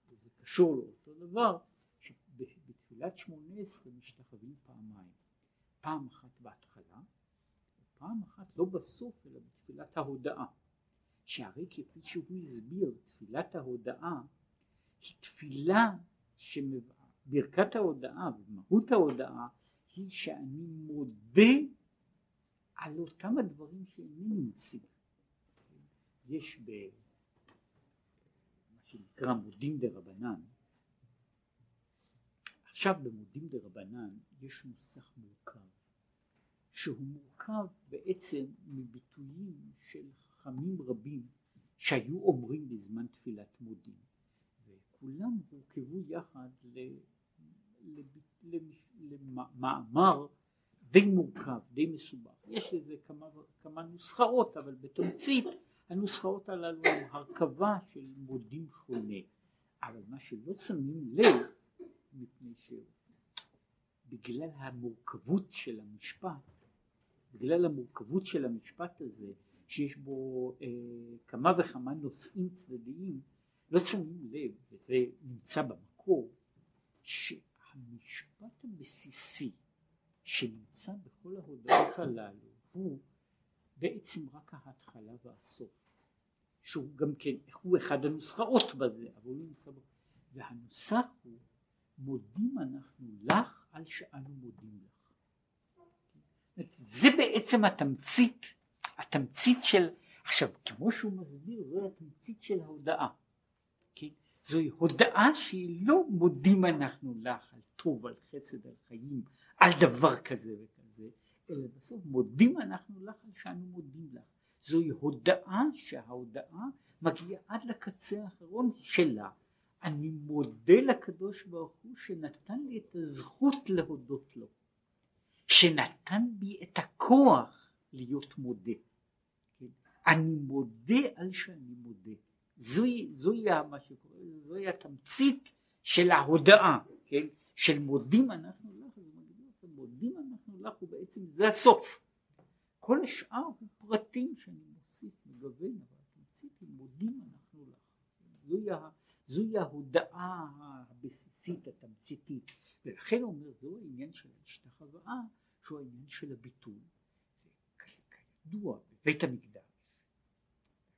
וזה קשור לאותו דבר, שבתפילת שמונה עשרה משתחווים פעמיים, פעם אחת בהתחלה, ופעם אחת לא בסוף אלא בתפילת ההודאה, שהרי כפי שהוא הסביר, תפילת ההודאה היא תפילה שברכת ההודאה ומהות ההודאה היא שאני מודה על אותם הדברים שאינני מציג. יש במה שנקרא מודים דה רבנן, עכשיו במודים דה רבנן יש נוסח מורכב, שהוא מורכב בעצם מביטויים של חכמים רבים שהיו אומרים בזמן תפילת מודים, וכולם הורכבו יחד למאמר די מורכב, די מסובך. יש לזה כמה, כמה נוסחאות, אבל בתמצית הנוסחאות הללו הן הרכבה של מודים שונה. אבל מה שלא שמים לב, מפני שבגלל המורכבות של המשפט, בגלל המורכבות של המשפט הזה, שיש בו אה, כמה וכמה נושאים צדדיים, לא שמים לב, וזה נמצא במקור, שהמשפט הבסיסי שנמצא בכל ההודעות הללו הוא בעצם רק ההתחלה והסוף, שהוא גם כן, הוא אחד הנוסחאות בזה, אבל הוא נמצא בו, והנוסח הוא מודים אנחנו לך על שאנו מודים לך. זה בעצם התמצית, התמצית של, עכשיו כמו שהוא מסביר זו התמצית של ההודעה, כן? זוהי הודעה שהיא לא מודים אנחנו לך על טוב, על חסד, על חיים, על דבר כזה וכזה, אלא בסוף מודים אנחנו לך על שאנו מודים לך. זוהי הודעה שההודעה מגיעה עד לקצה האחרון שלה. אני מודה לקדוש ברוך הוא שנתן לי את הזכות להודות לו, שנתן בי את הכוח להיות מודה. כן? אני מודה על שאני מודה. זוהי, זוהי מה שקורה, זוהי התמצית של ההודעה, כן? של מודים אנחנו לך, מודים אנחנו לך, ובעצם זה הסוף. כל השאר הוא פרטים שאני מוסיף, מגוון, אבל התמצית היא מודים אנחנו לך. זוהי, זוהי ההודעה הבסיסית, התמציתית, ולכן הוא אומר זהו העניין של ההשתחוואה, שהוא העניין של הביטול. כידוע, בבית המקדש,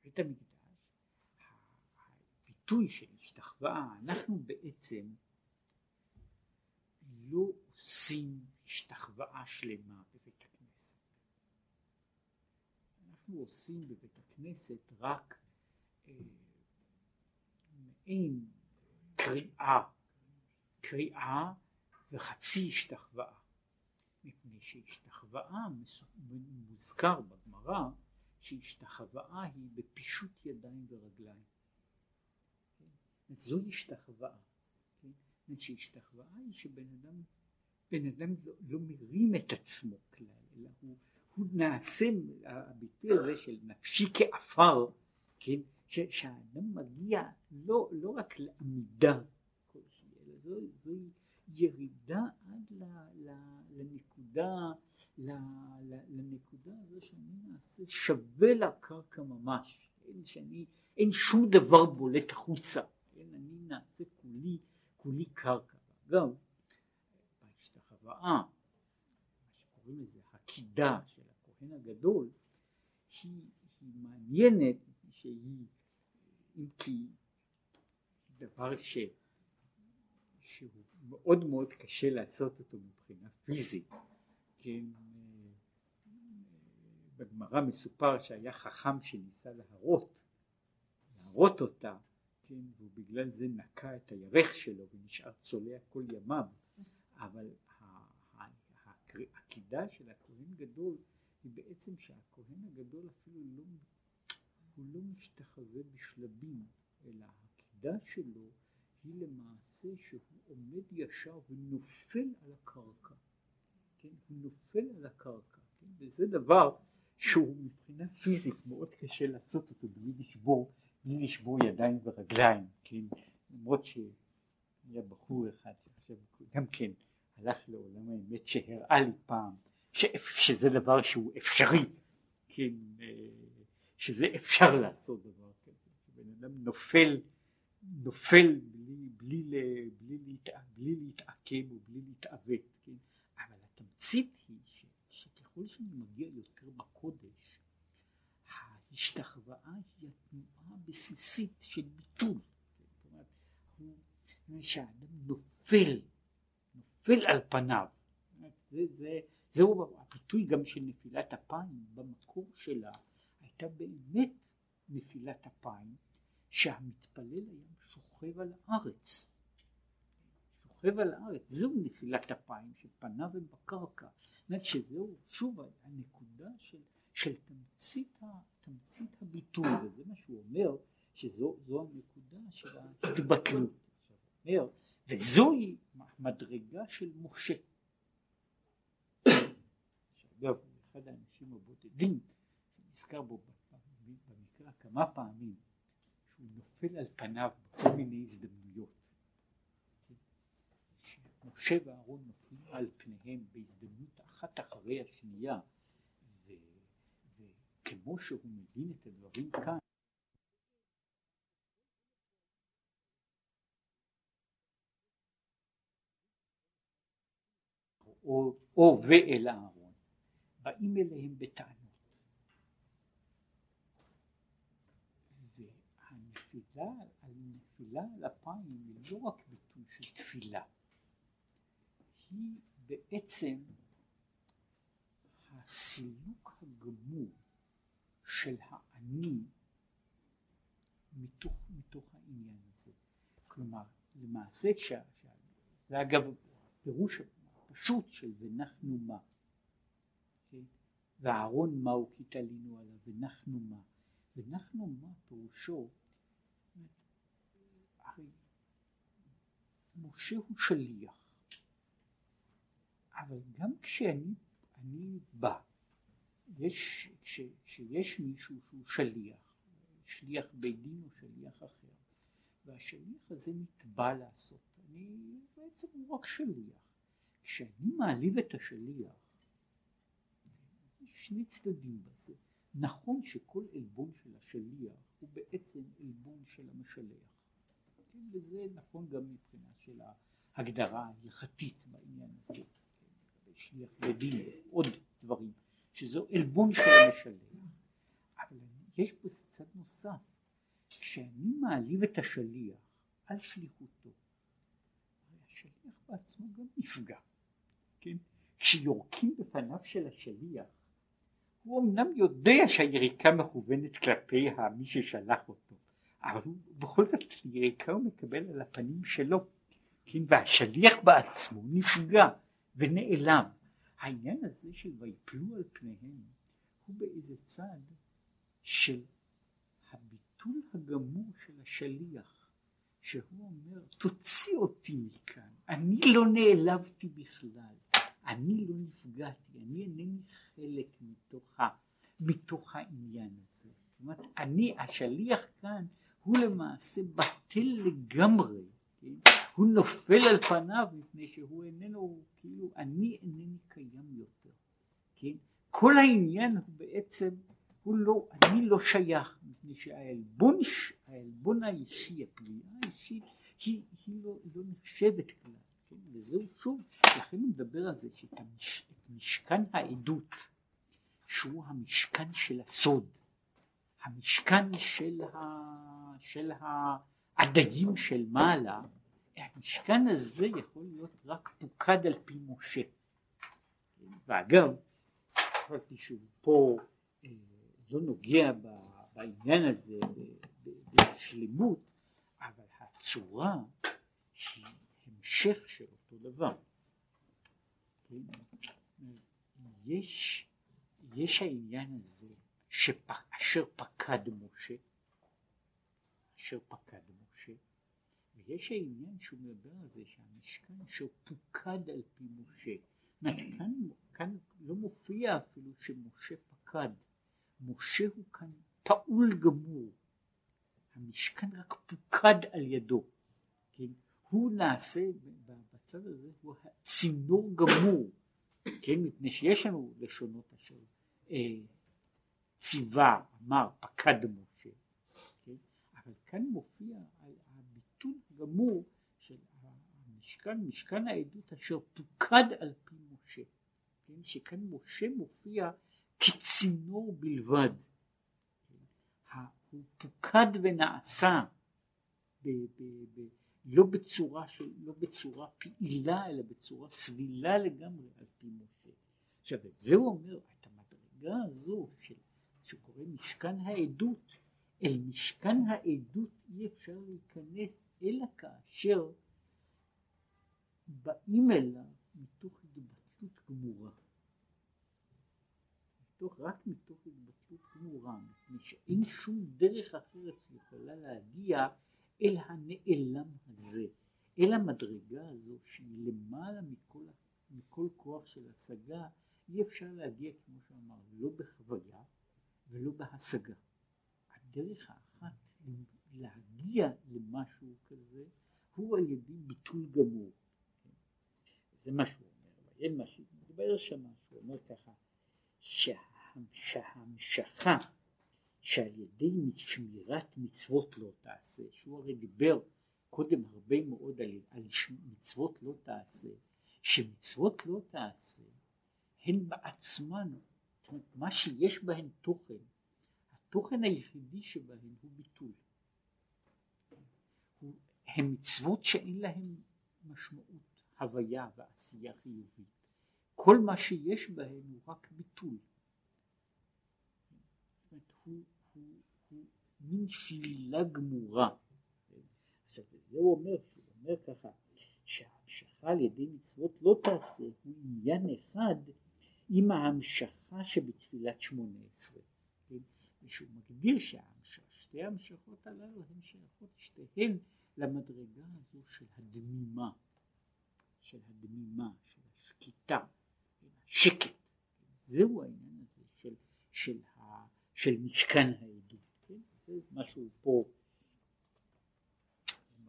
בבית המקדש, הביטוי של השתחוואה, אנחנו בעצם לא עושים השתחוואה שלמה בבית הכנסת. אנחנו עושים בבית הכנסת רק אה, מעין קריאה, קריאה וחצי השתחוואה. מפני שהשתחוואה מוזכר בגמרא שהשתחוואה היא בפישוט ידיים ורגליים. כן? זו השתחוואה. כן? שהשתחוואה היא שבן אדם בן אדם לא, לא מרים את עצמו כלל, אלא הוא, הוא נעשה, הביטוי הזה של נפשי כעפר, כן, ש, שהאדם מגיע לא, לא רק לעמידה כלשהי, אלא זו, זוהי ירידה עד ל, ל, לנקודה, ל, ל, לנקודה הזו שאני נעשה שווה לקרקע ממש, אין, שאני, אין שום דבר בולט החוצה, כן, אני נעשה כולי, כולי קרקע. אגב, ההשוואה, מה שקוראים לזה הקידה של הכהן הגדול, היא, היא מעניינת שהיא, אם כי דבר ש, שהוא מאוד מאוד קשה לעשות אותו מבחינה פיזית, כן, בגמרא מסופר שהיה חכם שניסה להרות, להרות אותה, כן, ובגלל זה נקע את הירך שלו ונשאר צולע כל ימיו, אבל העקידה של הכהן גדול היא בעצם שהכהן הגדול אפילו לא, הוא לא משתחווה בשלבים, אלא העקידה שלו היא למעשה שהוא עומד ישר ונופל על הקרקע, כן? הוא נופל על הקרקע, כן? וזה דבר שהוא מבחינה פיזית מאוד קשה לעשות אותו בלי לשבור, בלי לשבור ידיים ורגליים, כן? למרות שהיה בחור אחד שעכשיו גם כן הלך לעולם האמת שהראה לי פעם שזה דבר שהוא אפשרי, כן, אה, שזה אפשר לעשות דבר כזה, שבן אדם נופל, נופל בלי, בלי, בלי, בלי, להתע, בלי להתעכב או בלי להתעוות, כן, אבל התמצית היא שככל שאני מגיע יותר בקודש, ההשתחוואה היא התנועה הבסיסית של ביטול, זאת אומרת, הוא, שהאדם נופל נופל על פניו. זה, זה, זהו הביטוי גם של נפילת אפיים במקור שלה הייתה באמת נפילת אפיים שהמתפלל היה שוכב על הארץ. שוכב על הארץ, זהו נפילת אפיים שפניו הם בקרקע. זאת אומרת שזהו שוב הנקודה של, של תמצית, תמצית הביטוי וזה מה שהוא אומר שזו הנקודה של ההתבטלות. אומר וזוהי מדרגה של משה. שאגב, אחד האנשים הבודדים שנזכר בו במקרא כמה פעמים, שהוא נופל על פניו בכל מיני הזדמנויות. משה ואהרון נופלים על פניהם בהזדמנות אחת אחרי השנייה, וכמו שהוא מבין את הדברים כאן, או, או ואל אהרון, באים אליהם בטענות. והנפילה הנפילה על אפיים היא לא רק ביטוי של תפילה, היא בעצם הסילוק הגמור של האני מתוך, מתוך העניין הזה. כלומר, למעשה, כשה, זה אגב פירוש הפשוט של ונחנו מה. כן? ואהרון מהו כי תלינו עליו, ונחנו מה. ונחנו מה פירושו, הרי משה הוא שליח. אבל גם כשאני אני בא, יש, כש, כשיש מישהו שהוא שליח, שליח בית דין או שליח אחר, והשליח הזה נתבע לעשות, אני בעצם הוא רק שליח. כשאני מעליב את השליח, יש שני צדדים בזה. נכון שכל עלבון של השליח הוא בעצם עלבון של המשלח. כן, וזה נכון גם מבחינה של ההגדרה ההלכתית בעניין הזה. שליח בדין, עוד דברים, שזו עלבון של המשלח. אבל יש פה צד נוסף, כשאני מעליב את השליח על שליחותו, השליח בעצמו גם נפגע, כן? כשיורקים בפניו של השליח, הוא אמנם יודע שהיריקה מכוונת כלפי מי ששלח אותו, אבל הוא בכל זאת יריקה הוא מקבל על הפנים שלו, כן? והשליח בעצמו נפגע. ונעלם. העניין הזה של ויפלו על פניהם הוא באיזה צד של הביטול הגמור של השליח, שהוא אומר תוציא אותי מכאן, אני לא נעלבתי בכלל, אני לא נפגעתי, אני אינני חלק מתוך, ה, מתוך העניין הזה. זאת אומרת, אני, השליח כאן הוא למעשה בטל לגמרי כן? הוא נופל על פניו מפני שהוא איננו, כאילו אני אינני קיים יותר, כן? כל העניין הוא בעצם, הוא לא, אני לא שייך, מפני שהעלבון, העלבון האישי, הפגיעה האישית, היא, היא לא, לא נחשבת כלל, כן? וזהו שוב, לכן הוא מדבר על זה שאת המש, משכן העדות, שהוא המשכן של הסוד, המשכן של, ה, של הדגים של מעלה, המשכן הזה יכול להיות רק פוקד על פי משה. ואגב, חשבתי שהוא פה אה, לא נוגע בעניין הזה בשלמות, אבל הצורה היא המשך של אותו דבר. יש, יש העניין הזה שפ, אשר פקד משה אשר פקד משה, ויש העניין שהוא מדבר על זה שהמשכן אשר פוקד על פי משה. כאן, כאן לא מופיע אפילו שמשה פקד, משה הוא כאן פעול גמור, המשכן רק פוקד על ידו, כן? הוא נעשה, בצד הזה הוא צינור גמור, כן? מפני שיש לנו לשונות אשר אה, ציווה, אמר, פקד משה. אבל כאן מופיע הגמור של המשכן, משכן העדות אשר פוקד על פי משה, כן? שכאן משה מופיע כצינור בלבד, כן? הוא פוקד ונעשה ב, ב, ב, לא בצורה של, לא בצורה פעילה אלא בצורה סבילה לגמרי על פי משה. עכשיו את זה הוא אומר, את המדרגה הזו של, שקורא משכן העדות אל משכן העדות אי אפשר להיכנס אלא כאשר באים אליו מתוך התבטלות גמורה. מתוך, רק מתוך התבטלות גמורה, מפני שאין שום דרך אחרת שיכולה להגיע אל הנעלם הזה, אל המדרגה הזו שהיא למעלה מכל, מכל כוח של השגה, אי אפשר להגיע כמו שאמר, לא בחוויה ולא בהשגה. הדרך האחת להגיע למשהו כזה הוא על ידי ביטול גמור. זה מה שהוא אומר, אין מה שמדבר שמה, שהוא אומר ככה, שההמשכה שעל ידי שמירת מצוות לא תעשה, שהוא הרי דיבר קודם הרבה מאוד על, על מצוות לא תעשה, שמצוות לא תעשה הן בעצמן, זאת אומרת מה שיש בהן תוכן, התוכן היחידי שבהן הוא ביטול. הן מצוות שאין להן משמעות, הוויה ועשייה חיובית. כל מה שיש בהן הוא רק ביטול. מין שלילה גמורה. עכשיו, זה הוא אומר, הוא אומר ככה, שההמשכה על ידי מצוות לא תעשה, הוא עניין אחד עם ההמשכה שבתפילת שמונה עשרה. כן? ושהוא מגדיר ששתי ההמשכות הללו הן שייכות שתיהן למדרגה הזו של הדמימה, של הדמימה, של השקיטה, השקט. זהו העניין הזה של, של, ה, של משכן העדות. כן? זה משהו פה,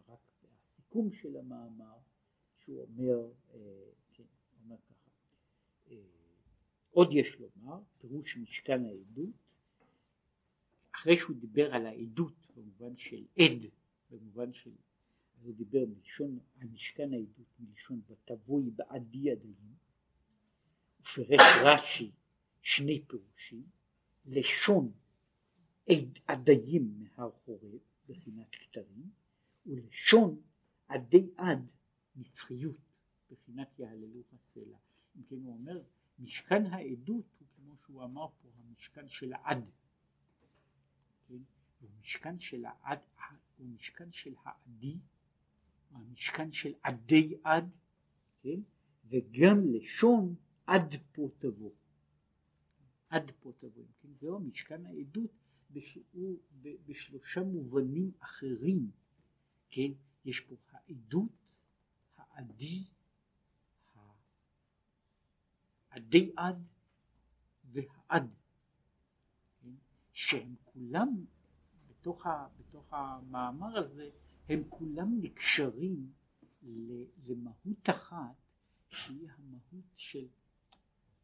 רק הסיכום של המאמר, שהוא אומר, אה, כן, אומר ככה, אה, עוד יש לומר, פירוש משכן העדות, אחרי שהוא דיבר על העדות במובן של עד במובן של, הוא דיבר מלשון, המשכן העדות מלשון ותבואי בעדי עדיים, ופירש רש"י שני פירושים, לשון עד עדיים מהר חורב, בחינת כתרים, ולשון עדי עד נצחיות, בחינת יהללו הסלע. אם כן הוא אומר, משכן העדות הוא כמו שהוא אמר פה, המשכן של העד. כן? הוא משכן של העד, הוא משכן של העדי, המשכן של עדי עד, כן? וגם לשון עד פה תבוא. עד פה תבוא. כן? זהו המשכן העדות בשיעור, בשלושה מובנים אחרים. כן? יש פה העדות, העדי, העדי עד והעד. כן? שהם כולם בתוך, ה, בתוך המאמר הזה הם כולם נקשרים למהות אחת שהיא המהות של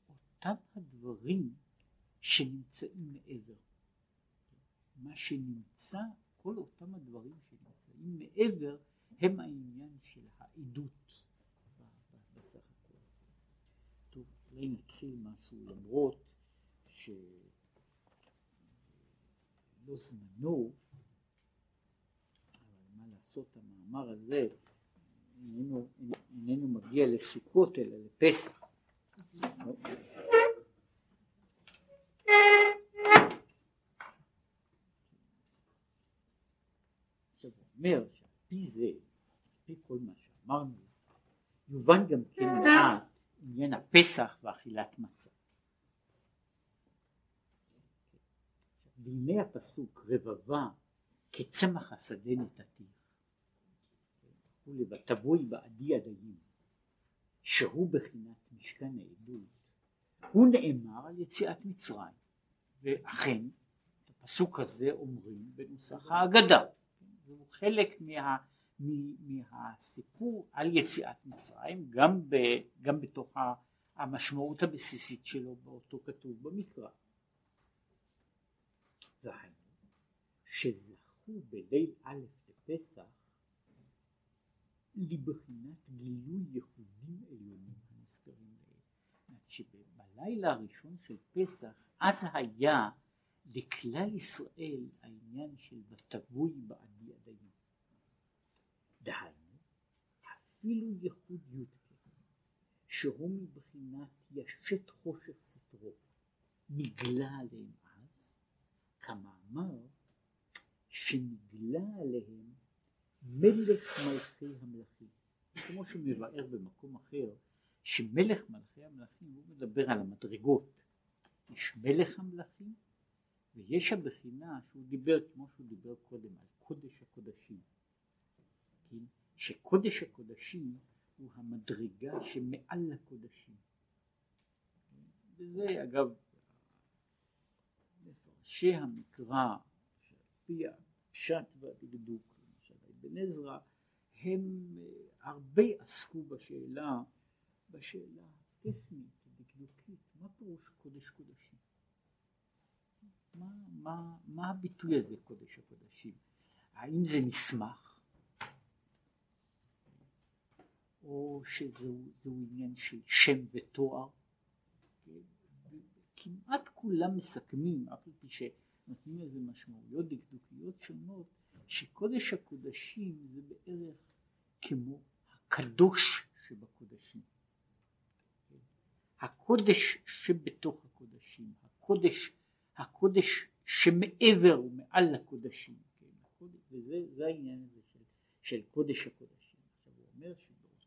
אותם הדברים שנמצאים מעבר. מה שנמצא, כל אותם הדברים שנמצאים מעבר הם העניין של העדות בסך הכל. טוב, אולי נתחיל משהו למרות ש... לא זמנו, אבל מה לעשות המאמר הזה איננו, איננו מגיע לסוכות אלא לפסח. עכשיו הוא אומר שעל פי זה, על פי כל מה שאמרנו, יובן גם כן מעט עניין הפסח ואכילת מצה. והנה הפסוק רבבה כצמח השדה נתתיך ותבואי בעדי עדיים שהוא בחינת משכן העדות. הוא נאמר על יציאת מצרים ואכן הפסוק הזה אומרים בנוסח ההגדה. זהו חלק מה, מהסיפור על יציאת מצרים גם, ב, גם בתוך המשמעות הבסיסית שלו באותו כתוב במקרא והיינו שזכו בליל א' בפסח לבחינת גילוי ייחודים עליונים הנזכרים לעיל. שבלילה הראשון של פסח אז היה לכלל ישראל העניין של ותבוי בעדי עדיים. דהיינו אפילו ייחוד י"ק שהוא מבחינת ישת חושך סתרו נגלה עליהם כמאמר שנגלה עליהם מלך מלכי המלכים. כמו שמבאר במקום אחר, שמלך מלכי המלכים, הוא מדבר על המדרגות. יש מלך המלכים ויש הבחינה שהוא דיבר כמו שהוא דיבר קודם על קודש הקודשים. כן? שקודש הקודשים הוא המדרגה שמעל הקודשים. וזה אגב מפרשי המקרא שעל הפשט והדקדוק למשל אבן עזרא הם אה, הרבה עסקו בשאלה בשאלה הטכנית הדקדוקית מה פירוש קודש קודשים? מה, מה, מה הביטוי הזה קודש הקודשים? האם זה נסמך? או שזהו עניין של שם ותואר כמעט כולם מסכמים, אף על פי שנותנים לזה משמעויות דקדוקיות שונות, שקודש הקודשים זה בערך כמו הקדוש שבקודשים. הקודש שבתוך הקודשים, הקודש, הקודש שמעבר ומעל לקודשים, כן, הקודש, וזה העניין הזה של, של קודש הקודשים. עכשיו הוא אומר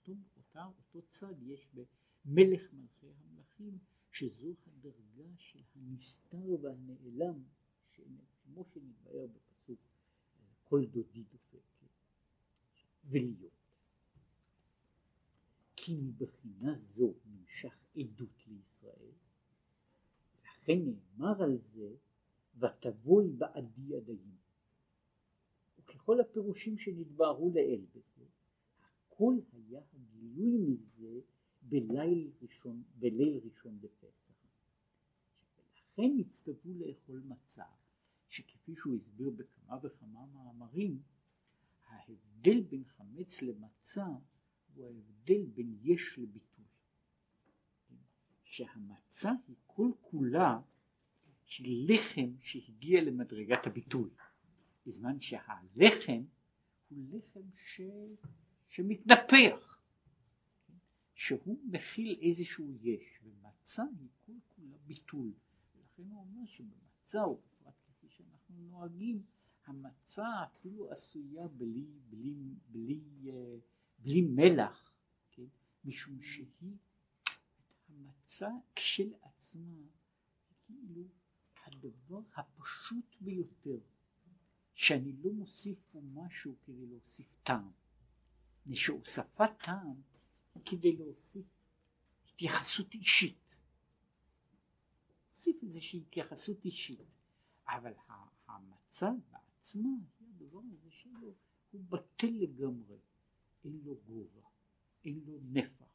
שבאותו צד יש במלך מלכי המלכים שזו הדרגה של הנסתר והנעלם, כמו שנתבהר בפסוק כל דודי דופק, ולהיות. כי מבחינה זו נמשך עדות לישראל, לכן נאמר על זה ותבואי בעדי עדיים. וככל הפירושים שנתבהרו לאל בזה, הכל היה הגילוי מזה בליל ראשון, בליל ראשון בפסח. ולכן הצטוו לאכול מצה, שכפי שהוא הסביר בכמה וכמה מאמרים, ההבדל בין חמץ למצה הוא ההבדל בין יש לביטול. שהמצה היא כל כולה של לחם שהגיע למדרגת הביטול, בזמן שהלחם הוא לחם ש... שמתנפח. שהוא מכיל איזשהו יש, ומצה היא כל כולה ביטול. ולכן הוא אומר שבמצה, ובפרט כפי שאנחנו נוהגים, המצה אפילו עשויה בלי, בלי, בלי, בלי, בלי מלח, כן? משום שהיא, המצה כשלעצמה, כאילו הדבר הפשוט ביותר, שאני לא מוסיף פה משהו כדי להוסיף טעם. שהוספת טעם כדי להוסיף התייחסות אישית. להוסיף איזושהי התייחסות אישית. אבל המצב בעצמה, הדבר הזה שלו, הוא בטל לגמרי. אין לו גובה, אין לו נפח,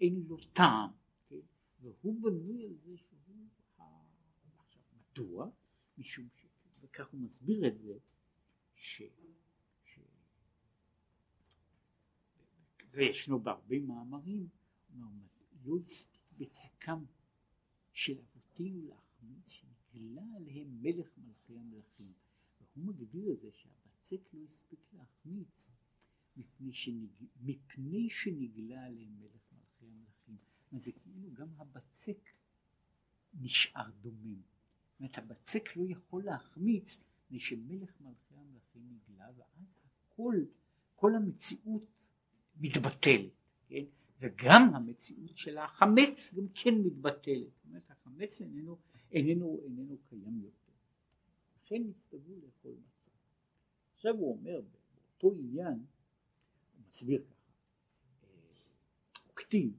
אין לו טעם, כן? והוא בנוי על זה שהוא... עכשיו, מדוע? משום ש... וכך הוא מסביר את זה, ש... זה ישנו בהרבה מאמרים, לא הספיק בצקם של אבותינו להחמיץ שנגלה עליהם מלך מלכי המלכים. והוא מגדיר את זה שהבצק לא הספיק להחמיץ מפני, שנג... מפני שנגלה עליהם מלך מלכי המלכים. זה כאילו גם הבצק נשאר דומם. זאת אומרת הבצק לא יכול להחמיץ מפני שמלך מלכי המלכים נגלה ואז הכל כל המציאות מתבטלת, כן? וגם המציאות של החמץ גם כן מתבטלת, זאת אומרת החמץ איננו, איננו, איננו קיים יותר. לכן נצטוו לאכול מצה. עכשיו הוא אומר באותו עניין, הוא מסביר ככה, הוא כתיב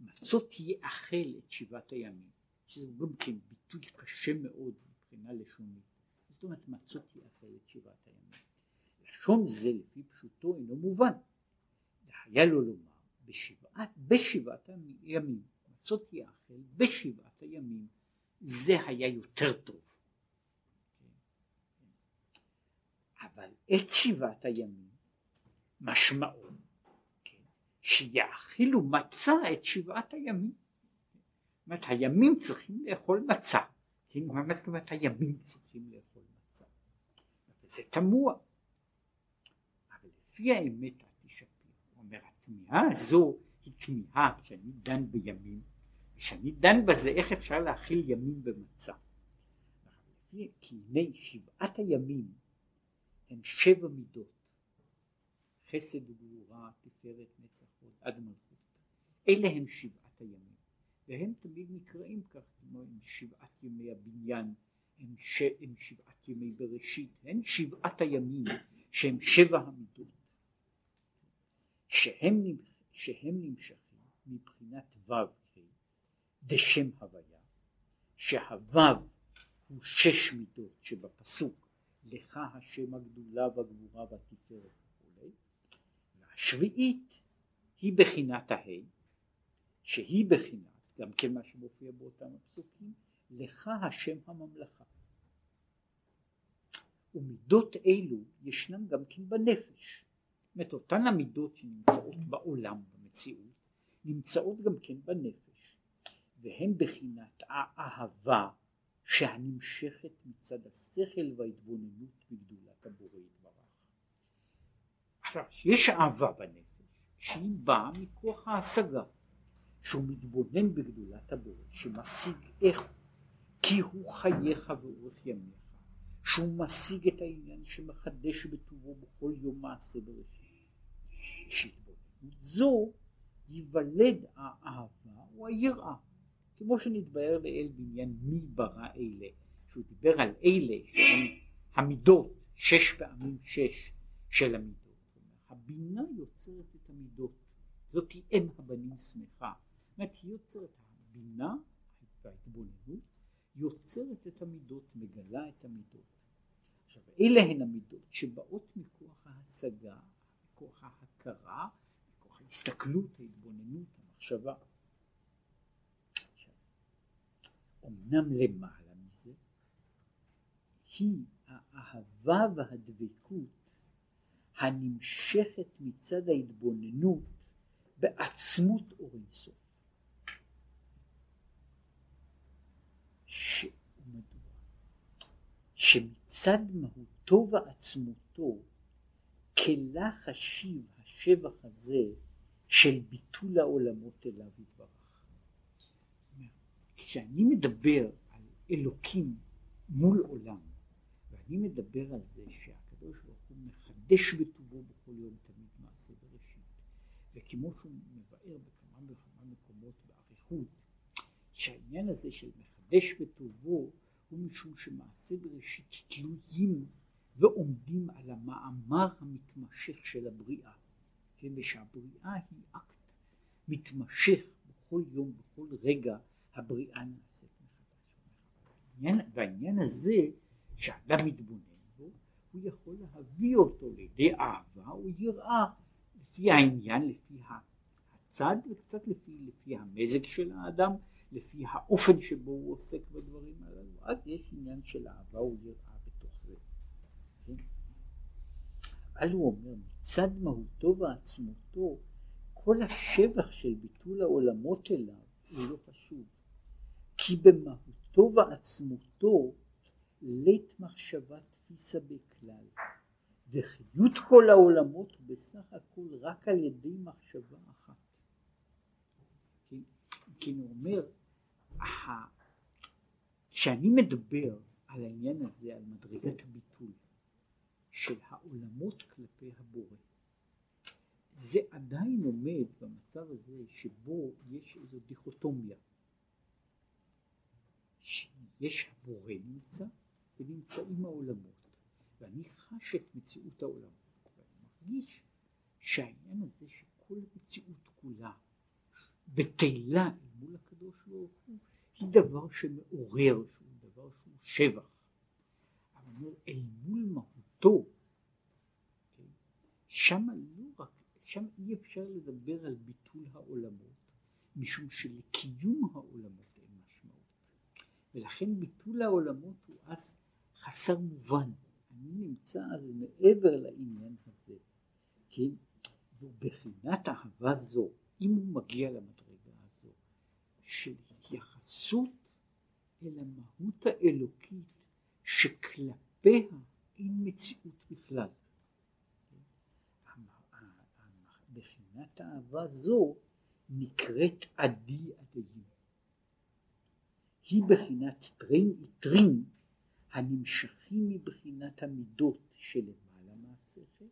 מצות יאכל את שבעת הימים, שזה גם כן ביטוי קשה מאוד מבחינה לשונית, זאת אומרת מצות יאכל את שבעת הימים. לשון זה לפי פשוטו אינו מובן. היה לו לומר בשבעת, בשבעת הימים, מצות יאכל בשבעת הימים, זה היה יותר טוב. אבל את שבעת הימים משמעו שיאכילו מצה את שבעת הימים. זאת אומרת הימים צריכים לאכול מצה. כן, מה זאת אומרת הימים צריכים לאכול מצה? וזה תמוה. אבל לפי האמת התמיהה הזו היא תמיהה שאני דן בימים, כשאני דן בזה איך אפשר להכיל ימים במצה. כי הנה שבעת הימים הם שבע מידות, חסד וגבורה, תפארת נצח עוד עד מלכות. אלה הם שבעת הימים, והם תמיד נקראים כך, כמו הם שבעת ימי הבניין, הם, ש... הם שבעת ימי בראשית, הם שבעת הימים שהם שבע המידות. שהם, שהם נמשכים מבחינת ו' דשם הוויה, שהוו הוא שש מידות שבפסוק לך השם הגדולה והגבורה והתפארת וכולי, והשביעית היא בחינת ההי, שהיא בחינת, גם כן מה שמופיע באותם הפסוקים, לך השם הממלכה. ומידות אלו ישנן גם כן בנפש. זאת אותן המידות שנמצאות בעולם, במציאות, נמצאות גם כן בנפש, והן בחינת האהבה שהנמשכת מצד השכל וההתבוננות בגדולת הבורא יתברך. עכשיו, יש אהבה בנפש שהיא באה מכוח ההשגה, שהוא מתבונן בגדולת הבורא, שמשיג איך כי הוא חייך ואורך ימיך, שהוא משיג את העניין שמחדש בטובו בכל יום מעשה בראשית. זו ייוולד האהבה או היראה. כמו שנתבהר לאל בעניין מי ברא אלה, שהוא דיבר על אלה שהן המידות, שש פעמים שש של המידות. הבינה יוצרת את המידות, זאת היא אם הבנים שמחה. זאת אומרת, היא יוצרת הבינה וההתבוננות, יוצרת את המידות, מגלה את המידות. עכשיו, אלה הן המידות שבאות מכוח ההשגה, מכוח ההכרה, מכוח ההסתכלות, ההתבוננות, המחשבה. אמנם למעלה מזה, היא האהבה והדבקות הנמשכת מצד ההתבוננות בעצמות אור אינסוף. שמצד מהותו ועצמותו כלה חשיב השבח הזה של ביטול העולמות אליו יתברך. כשאני מדבר על אלוקים מול עולם, ואני מדבר על זה שהקדוש ברוך הוא מחדש בטובו בכל יום תמיד מעשה בראשית, וכמו שהוא מבאר בכמה וכמה מקומות באריכות, שהעניין הזה של מחדש בטובו הוא משום שמעשה בראשית תלויים ועומדים על המאמר המתמשך של הבריאה, כן, ושהבריאה היא אקט מתמשך בכל יום, בכל רגע, הבריאה נעשית מחדש. והעניין הזה שאדם מתבונן בו, הוא יכול להביא אותו לידי אהבה או יראה לפי העניין, לפי הצד וקצת לפי, לפי המזג של האדם, לפי האופן שבו הוא עוסק בדברים הללו, אז יש עניין של אהבה או יראה? אבל הוא אומר, מצד מהותו ועצמותו, כל השבח של ביטול העולמות אליו הוא לא חשוב. כי במהותו ועצמותו לית מחשבה תפיסה בכלל, וחיות כל העולמות בסך הכל רק על ידי מחשבה אחת. כי הוא אומר, כשאני מדבר על העניין הזה, על מדרגת הביטול של העולמות כלפי הבורא, זה עדיין עומד במצב הזה שבו יש איזו דיכוטומיה. שיש הבורא נמצא ונמצאים העולמות. ואני חש את מציאות העולמות ואני מרגיש שהעניין הזה שכל המציאות כולה בטלה אל מול הקדוש ברוך הוא היא דבר שמעורר שהוא דבר שהוא שבח. אבל אל מול מהותו כן, שם לא רק שם אי אפשר לדבר על ביטול העולמות משום שלקיום העולמות ולכן ביטול העולמות הוא אז חסר מובן. אני נמצא אז מעבר לעניין הזה, כן? ובחינת אהבה זו, אם הוא מגיע למדרגה הזו, של התייחסות אל המהות האלוקית שכלפיה אין מציאות בכלל. בחינת אהבה זו נקראת עדי עדיים. היא בחינת טרין יתרין הנמשכים מבחינת המידות שלמעלה מהשכל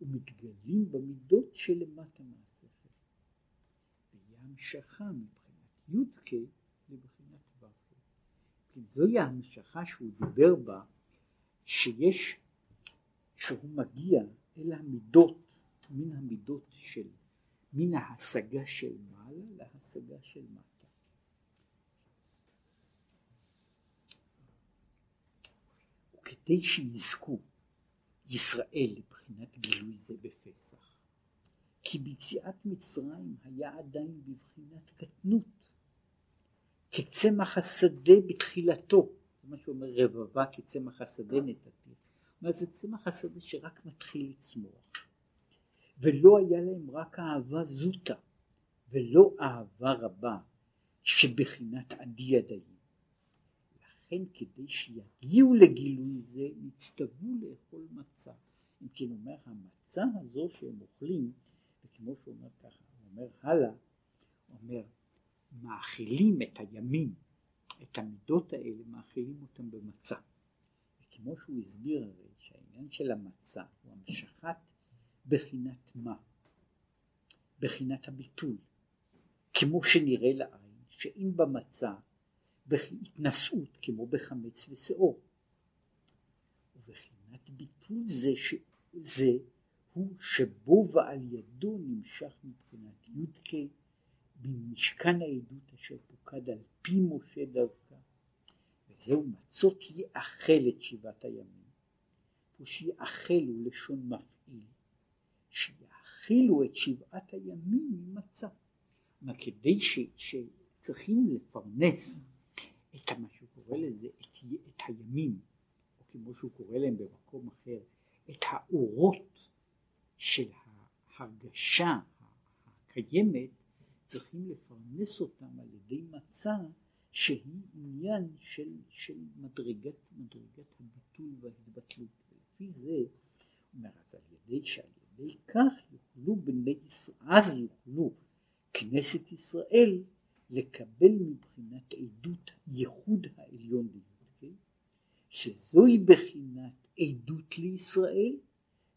ומתגלים במידות שלמטה מהשכל. והיא המשכה מבחינת י"ק לבחינת ו"ק. זוהי ההמשכה שהוא דיבר בה שיש, שהוא מגיע אל המידות, מן המידות של, מן ההשגה של מעלה להשגה של מעלה. כדי שיזכו ישראל לבחינת גילוי זה בפסח. כי ביציאת מצרים היה עדיין בבחינת קטנות, כצמח השדה בתחילתו, זה מה שאומר רבבה כצמח השדה נתתי, מה זה צמח השדה שרק מתחיל לצמוח, ולא היה להם רק אהבה זוטה, ולא אהבה רבה שבחינת עדי ידיים. לכן כדי שיגיעו לגילוי זה נצטוו לאכול מצה. אם כן אומר המצה הזו שהם אוכלים, וכמו שהוא אומר ככה, הוא אומר הלאה, הוא אומר מאכילים את הימים, את המידות האלה, מאכילים אותם במצה. וכמו שהוא הסביר הרי שהעניין של המצה הוא המשכת בחינת מה? בחינת הביטול. כמו שנראה לעין, שאם במצה בהתנשאות כמו בחמץ ושאור. ובחינת ביטול זה, ש... זה הוא שבו ועל ידו נמשך מבחינת י"ק במשכן העדות אשר פוקד על פי משה דווקא וזהו מצות יאכל את שבעת הימים. פה שיאכל הוא לשון מפעיל שיאכילו את שבעת הימים ממצה. כלומר כדי ש, שצריכים לפרנס את מה שהוא קורא לזה, את, את הימים, או כמו שהוא קורא להם במקום אחר, את האורות של ההרגשה הקיימת, צריכים לפרנס אותם על ידי מצה שהיא עניין של, של מדרגת, מדרגת הביטול וההתבטלות. ולפי זה, אומר, אז על ידי שעל ידי כך יוכלו בני ישראל, אז יוכלו כנסת ישראל לקבל מבחינת עדות ייחוד העליון לי"ק, שזוהי בחינת עדות לישראל,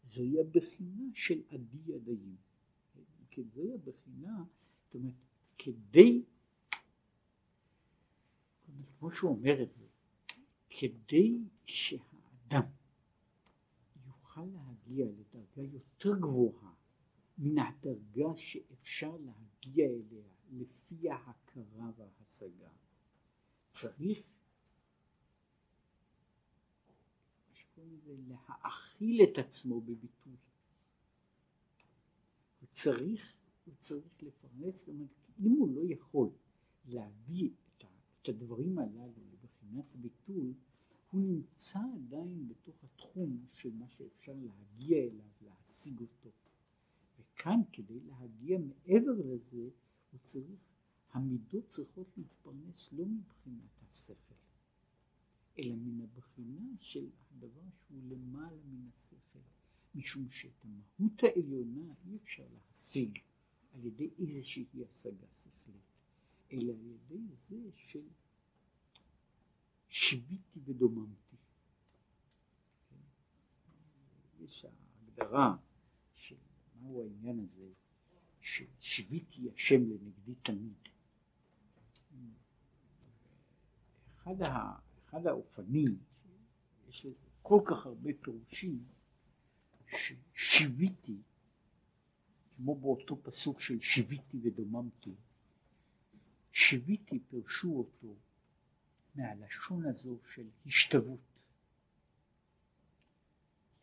זוהי הבחינה של עדי ידיים. כן, זוהי הבחינה, זאת אומרת, כדי, כמו שהוא אומר את זה, כדי שהאדם יוכל להגיע לדרגה יותר גבוהה מן הדרגה שאפשר להגיע אליה לפי ההכרה וההשגה. צריך לזה להאכיל את עצמו בביטוי. הוא צריך, הוא צריך לפרנס, זאת אומרת, אם הוא לא יכול להביא את, ה, את הדברים הללו לבחינת ביטול, הוא נמצא עדיין בתוך התחום של מה שאפשר להגיע אליו, להשיג אותו. וכאן כדי להגיע מעבר לזה, הוא צריך, המידות צריכות להתפרנס לא מבחינת השכל, אלא מן הבחינה של הדבר שהוא למעלה מן השכל, משום שאת המהות העליונה אי אפשר להשיג על ידי איזושהי השגה שכלית, אלא על ידי זה של שיוויתי ודוממתי. יש ההגדרה של מהו העניין הזה ששיוויתי השם לנגדי תמיד. אחד, ה, אחד האופנים, יש לזה כל כך הרבה פירושים, ששיוויתי, כמו באותו פסוק של שיוויתי ודוממתי, שיוויתי פירשו אותו מהלשון הזו של השתוות.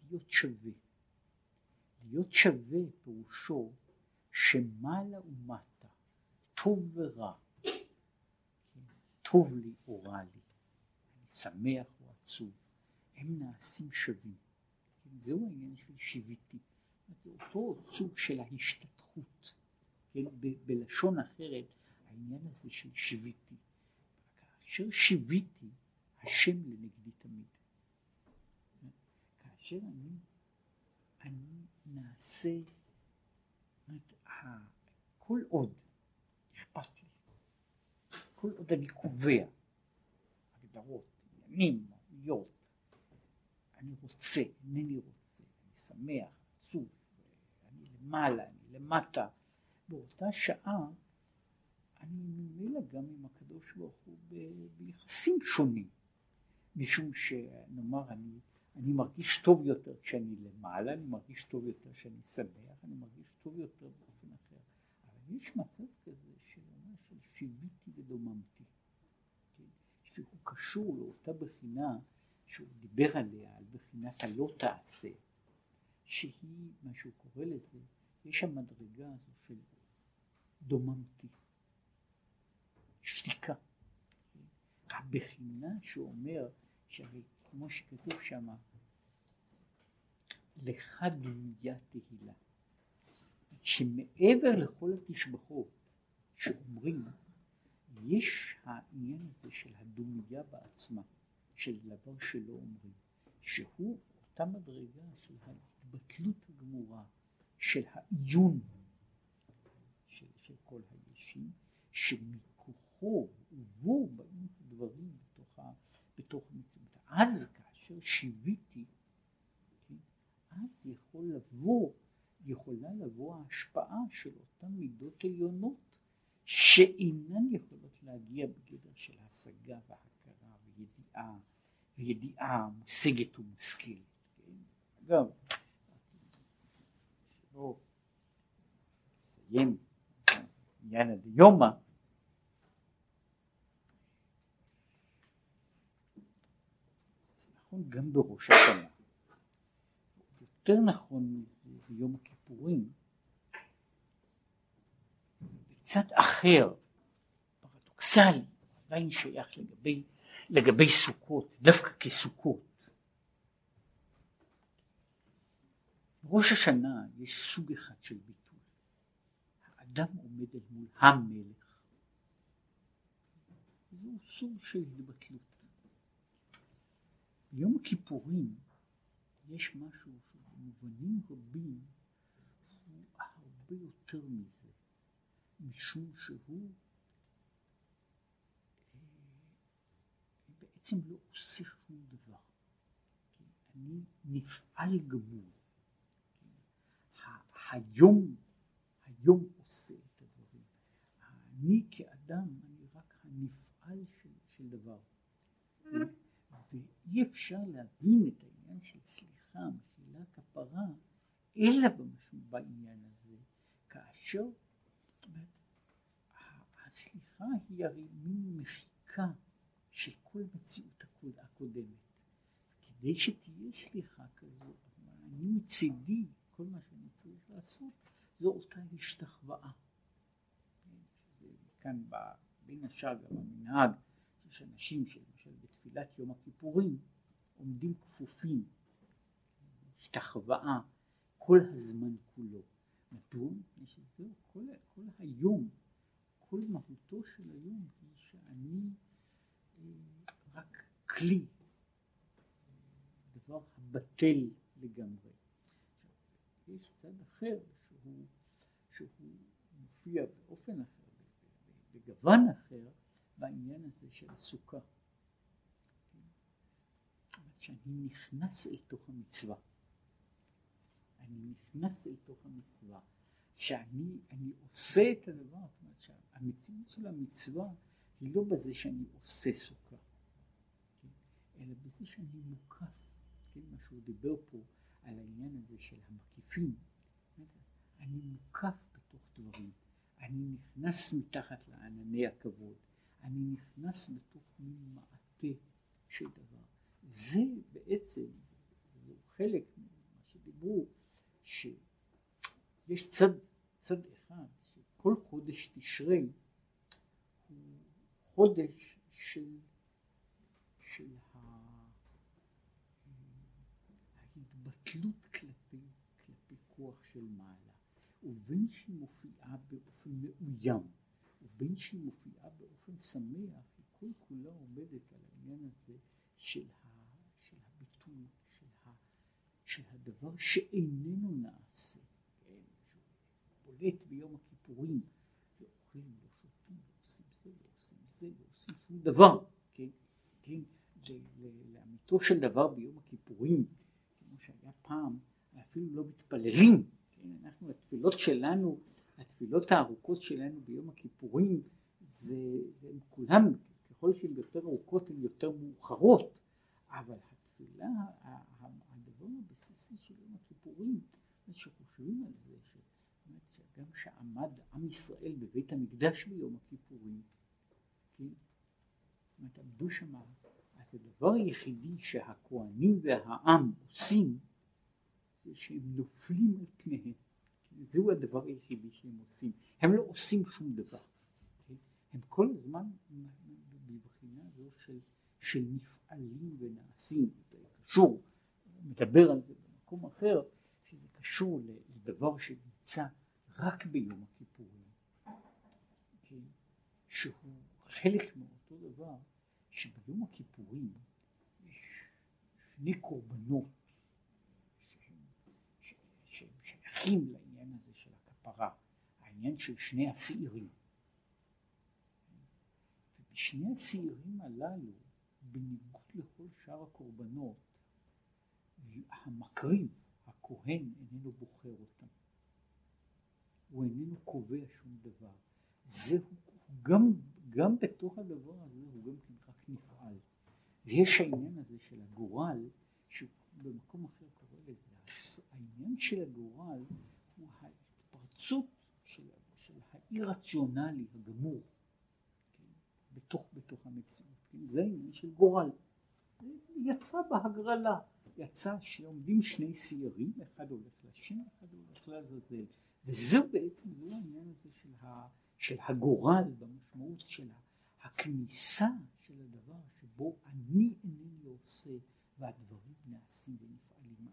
להיות שווה. להיות שווה פירושו שמעלה ומטה, טוב ורע, טוב לי או רע לי, אני שמח או עצוב, הם נעשים שווים. זהו העניין של שיוויתי. זה אותו סוג של ההשתתחות. כן? ב- בלשון אחרת, העניין הזה של שיוויתי. כאשר שיוויתי, השם לנגדי תמיד. כאשר אני, אני נעשה כל עוד אכפת לי, כל עוד אני קובע הגדרות, עניינים, מהויות, אני רוצה, אינני רוצה, אני שמח, עצוב, למעלה, אני למטה, באותה שעה אני ממילא גם עם הקדוש ברוך הוא ביחסים שונים, משום שנאמר אני אני מרגיש טוב יותר כשאני למעלה, אני מרגיש טוב יותר כשאני שמח, אני מרגיש טוב יותר באופן אחר. אבל יש מצב כזה של של שיוויתי ודוממתי, כן? שהוא קשור לאותה בחינה שהוא דיבר עליה, על בחינת הלא תעשה, שהיא, מה שהוא קורא לזה, יש שם מדרגה הזו של דוממתי, שתיקה. הבחינה שהוא אומר, שהרי כמו שכתוב שם, לך דומיה תהילה. שמעבר לכל התשבחות שאומרים, יש העניין הזה של הדומיה בעצמה, של דבר שלא אומרים, שהוא אותה מדרגה של ההתבטלות הגמורה, של העיון של, של כל הישים, שמכוחו ובו באים הדברים בתוך, ה, בתוך המציאות. אז כאשר שיוויתי, כן, אז יכול לבוא, יכולה לבוא ההשפעה של אותן מידות עליונות שאינן יכולות להגיע בגדר של השגה והכרה וידיעה, וידיעה מושגת ומושכלת. כן? אגב, לא נסיים עניין הדיומא, זה נכון גם בראש השנה, יותר נכון מזה ביום הכיפורים, קצת אחר, פרדוקסלי, עדיין שייך לגבי, לגבי סוכות, דווקא כסוכות. בראש השנה יש סוג אחד של ביטול. האדם עומד אל מול המלך. זהו סוג של התבטלות. ביום הכיפורים יש משהו שבמובנים רבים הוא הרבה יותר מזה. משום שהוא אה, בעצם לא עושה שום דבר. אני נפעל גמור. היום, היום עושה את הדברים. אני כאדם, אני רק הנפעל של, של דבר. ואי אפשר להבין את העניין של סליחה, מחילה כפרה, אלא בעניין הזה, כאשר הסליחה היא הרי מין מחיקה של כל מציאות הקודמת. כדי שתהיה סליחה כזו, אני מצידי, כל מה שאני צריך לעשות זו אותה השתחוואה. כאן בין השאר גם המנהג, יש אנשים שלמשל בתפילת יום הכיפורים עומדים כפופים, השתחוואה כל הזמן כולו. מדוע? מפני שזהו כל, כל היום כל מהותו של היום היא שאני אה, רק כלי, דבר הבטל לגמרי. צד אחר שהוא, שהוא מופיע באופן אחר, בגוון אחר, בעניין הזה של הסוכה. שאני נכנס אל תוך המצווה. אני נכנס אל תוך המצווה. שאני עושה את הדבר, זאת אומרת שהמציאות של המצווה היא לא בזה שאני עושה סוכה, כן? אלא בזה שאני מוקף, כן? מה שהוא דיבר פה על העניין הזה של המקיפים, אני מוקף בתוך דברים, אני נכנס מתחת לענני הכבוד, אני נכנס בתוך מין מעטה של דבר. זה בעצם, זה חלק ממה שדיברו, שיש צד צד אחד, שכל חודש תשרי הוא חודש של, של ההתבטלות כלפי, כלפי כוח של מעלה, ובין שהיא מופיעה באופן מאוים, ובין שהיא מופיעה באופן שמח, היא כל כולה עומדת על העניין הזה של, ה, של הביטול, של, ה, של הדבר שאיננו נעשה. בולט ביום הכיפורים, ואוכלים ושותים ועושים זה ועושים זה ועושים שום דבר, כן, כן, לאמיתו של דבר ביום הכיפורים, פעם, אפילו לא מתפללים, כן, אנחנו התפילות שלנו, התפילות הארוכות שלנו ביום הכיפורים, זה, זה הם כולם, ככל שהן יותר ארוכות הן יותר מאוחרות, אבל התפילה, הדבר הבסיסי של יום הכיפורים, שחושבים על זה, גם שעמד עם ישראל בבית המקדש ביום הכיפורים, כן? זאת אומרת, עמדו אז אז הדבר היחידי שהכוהנים והעם עושים זה שהם נופלים על פניהם. זהו הדבר היחידי שהם עושים. הם לא עושים שום דבר. הם כל הזמן בבחינה זו של, של נפעלים ונעשים. זה קשור, מדבר על זה במקום אחר, שזה קשור לדבר שנמצא רק ביום הכיפורים. כן? שהוא חלק מאותו דבר שביום הכיפורים יש שני קורבנות שהם, שהם שייכים לעניין הזה של הכפרה, העניין של שני השעירים. ובשני השעירים הללו, בניגוד לכל שאר הקורבנות, המקריב, הכהן, איננו בוחר אותם. הוא איננו קובע שום דבר. זהו גם, גם בתוך הדבר הזה הוא גם כן רק נפעל. יש העניין הזה של הגורל, שבמקום אחר קורא לזה, העניין של הגורל הוא ההתפרצות של, של האי-רציונלי הגמור כן, בתוך, בתוך המציאות. כן, זה העניין של גורל. יצא בהגרלה, יצא שעומדים שני סיירים, אחד הולך לשם, אחד הולך לעזאזל. וזהו בעצם, זהו העניין הזה של ה... של הגורל במשמעות של הכניסה של הדבר שבו אני אינני עושה והדברים נעשים ונפעלים על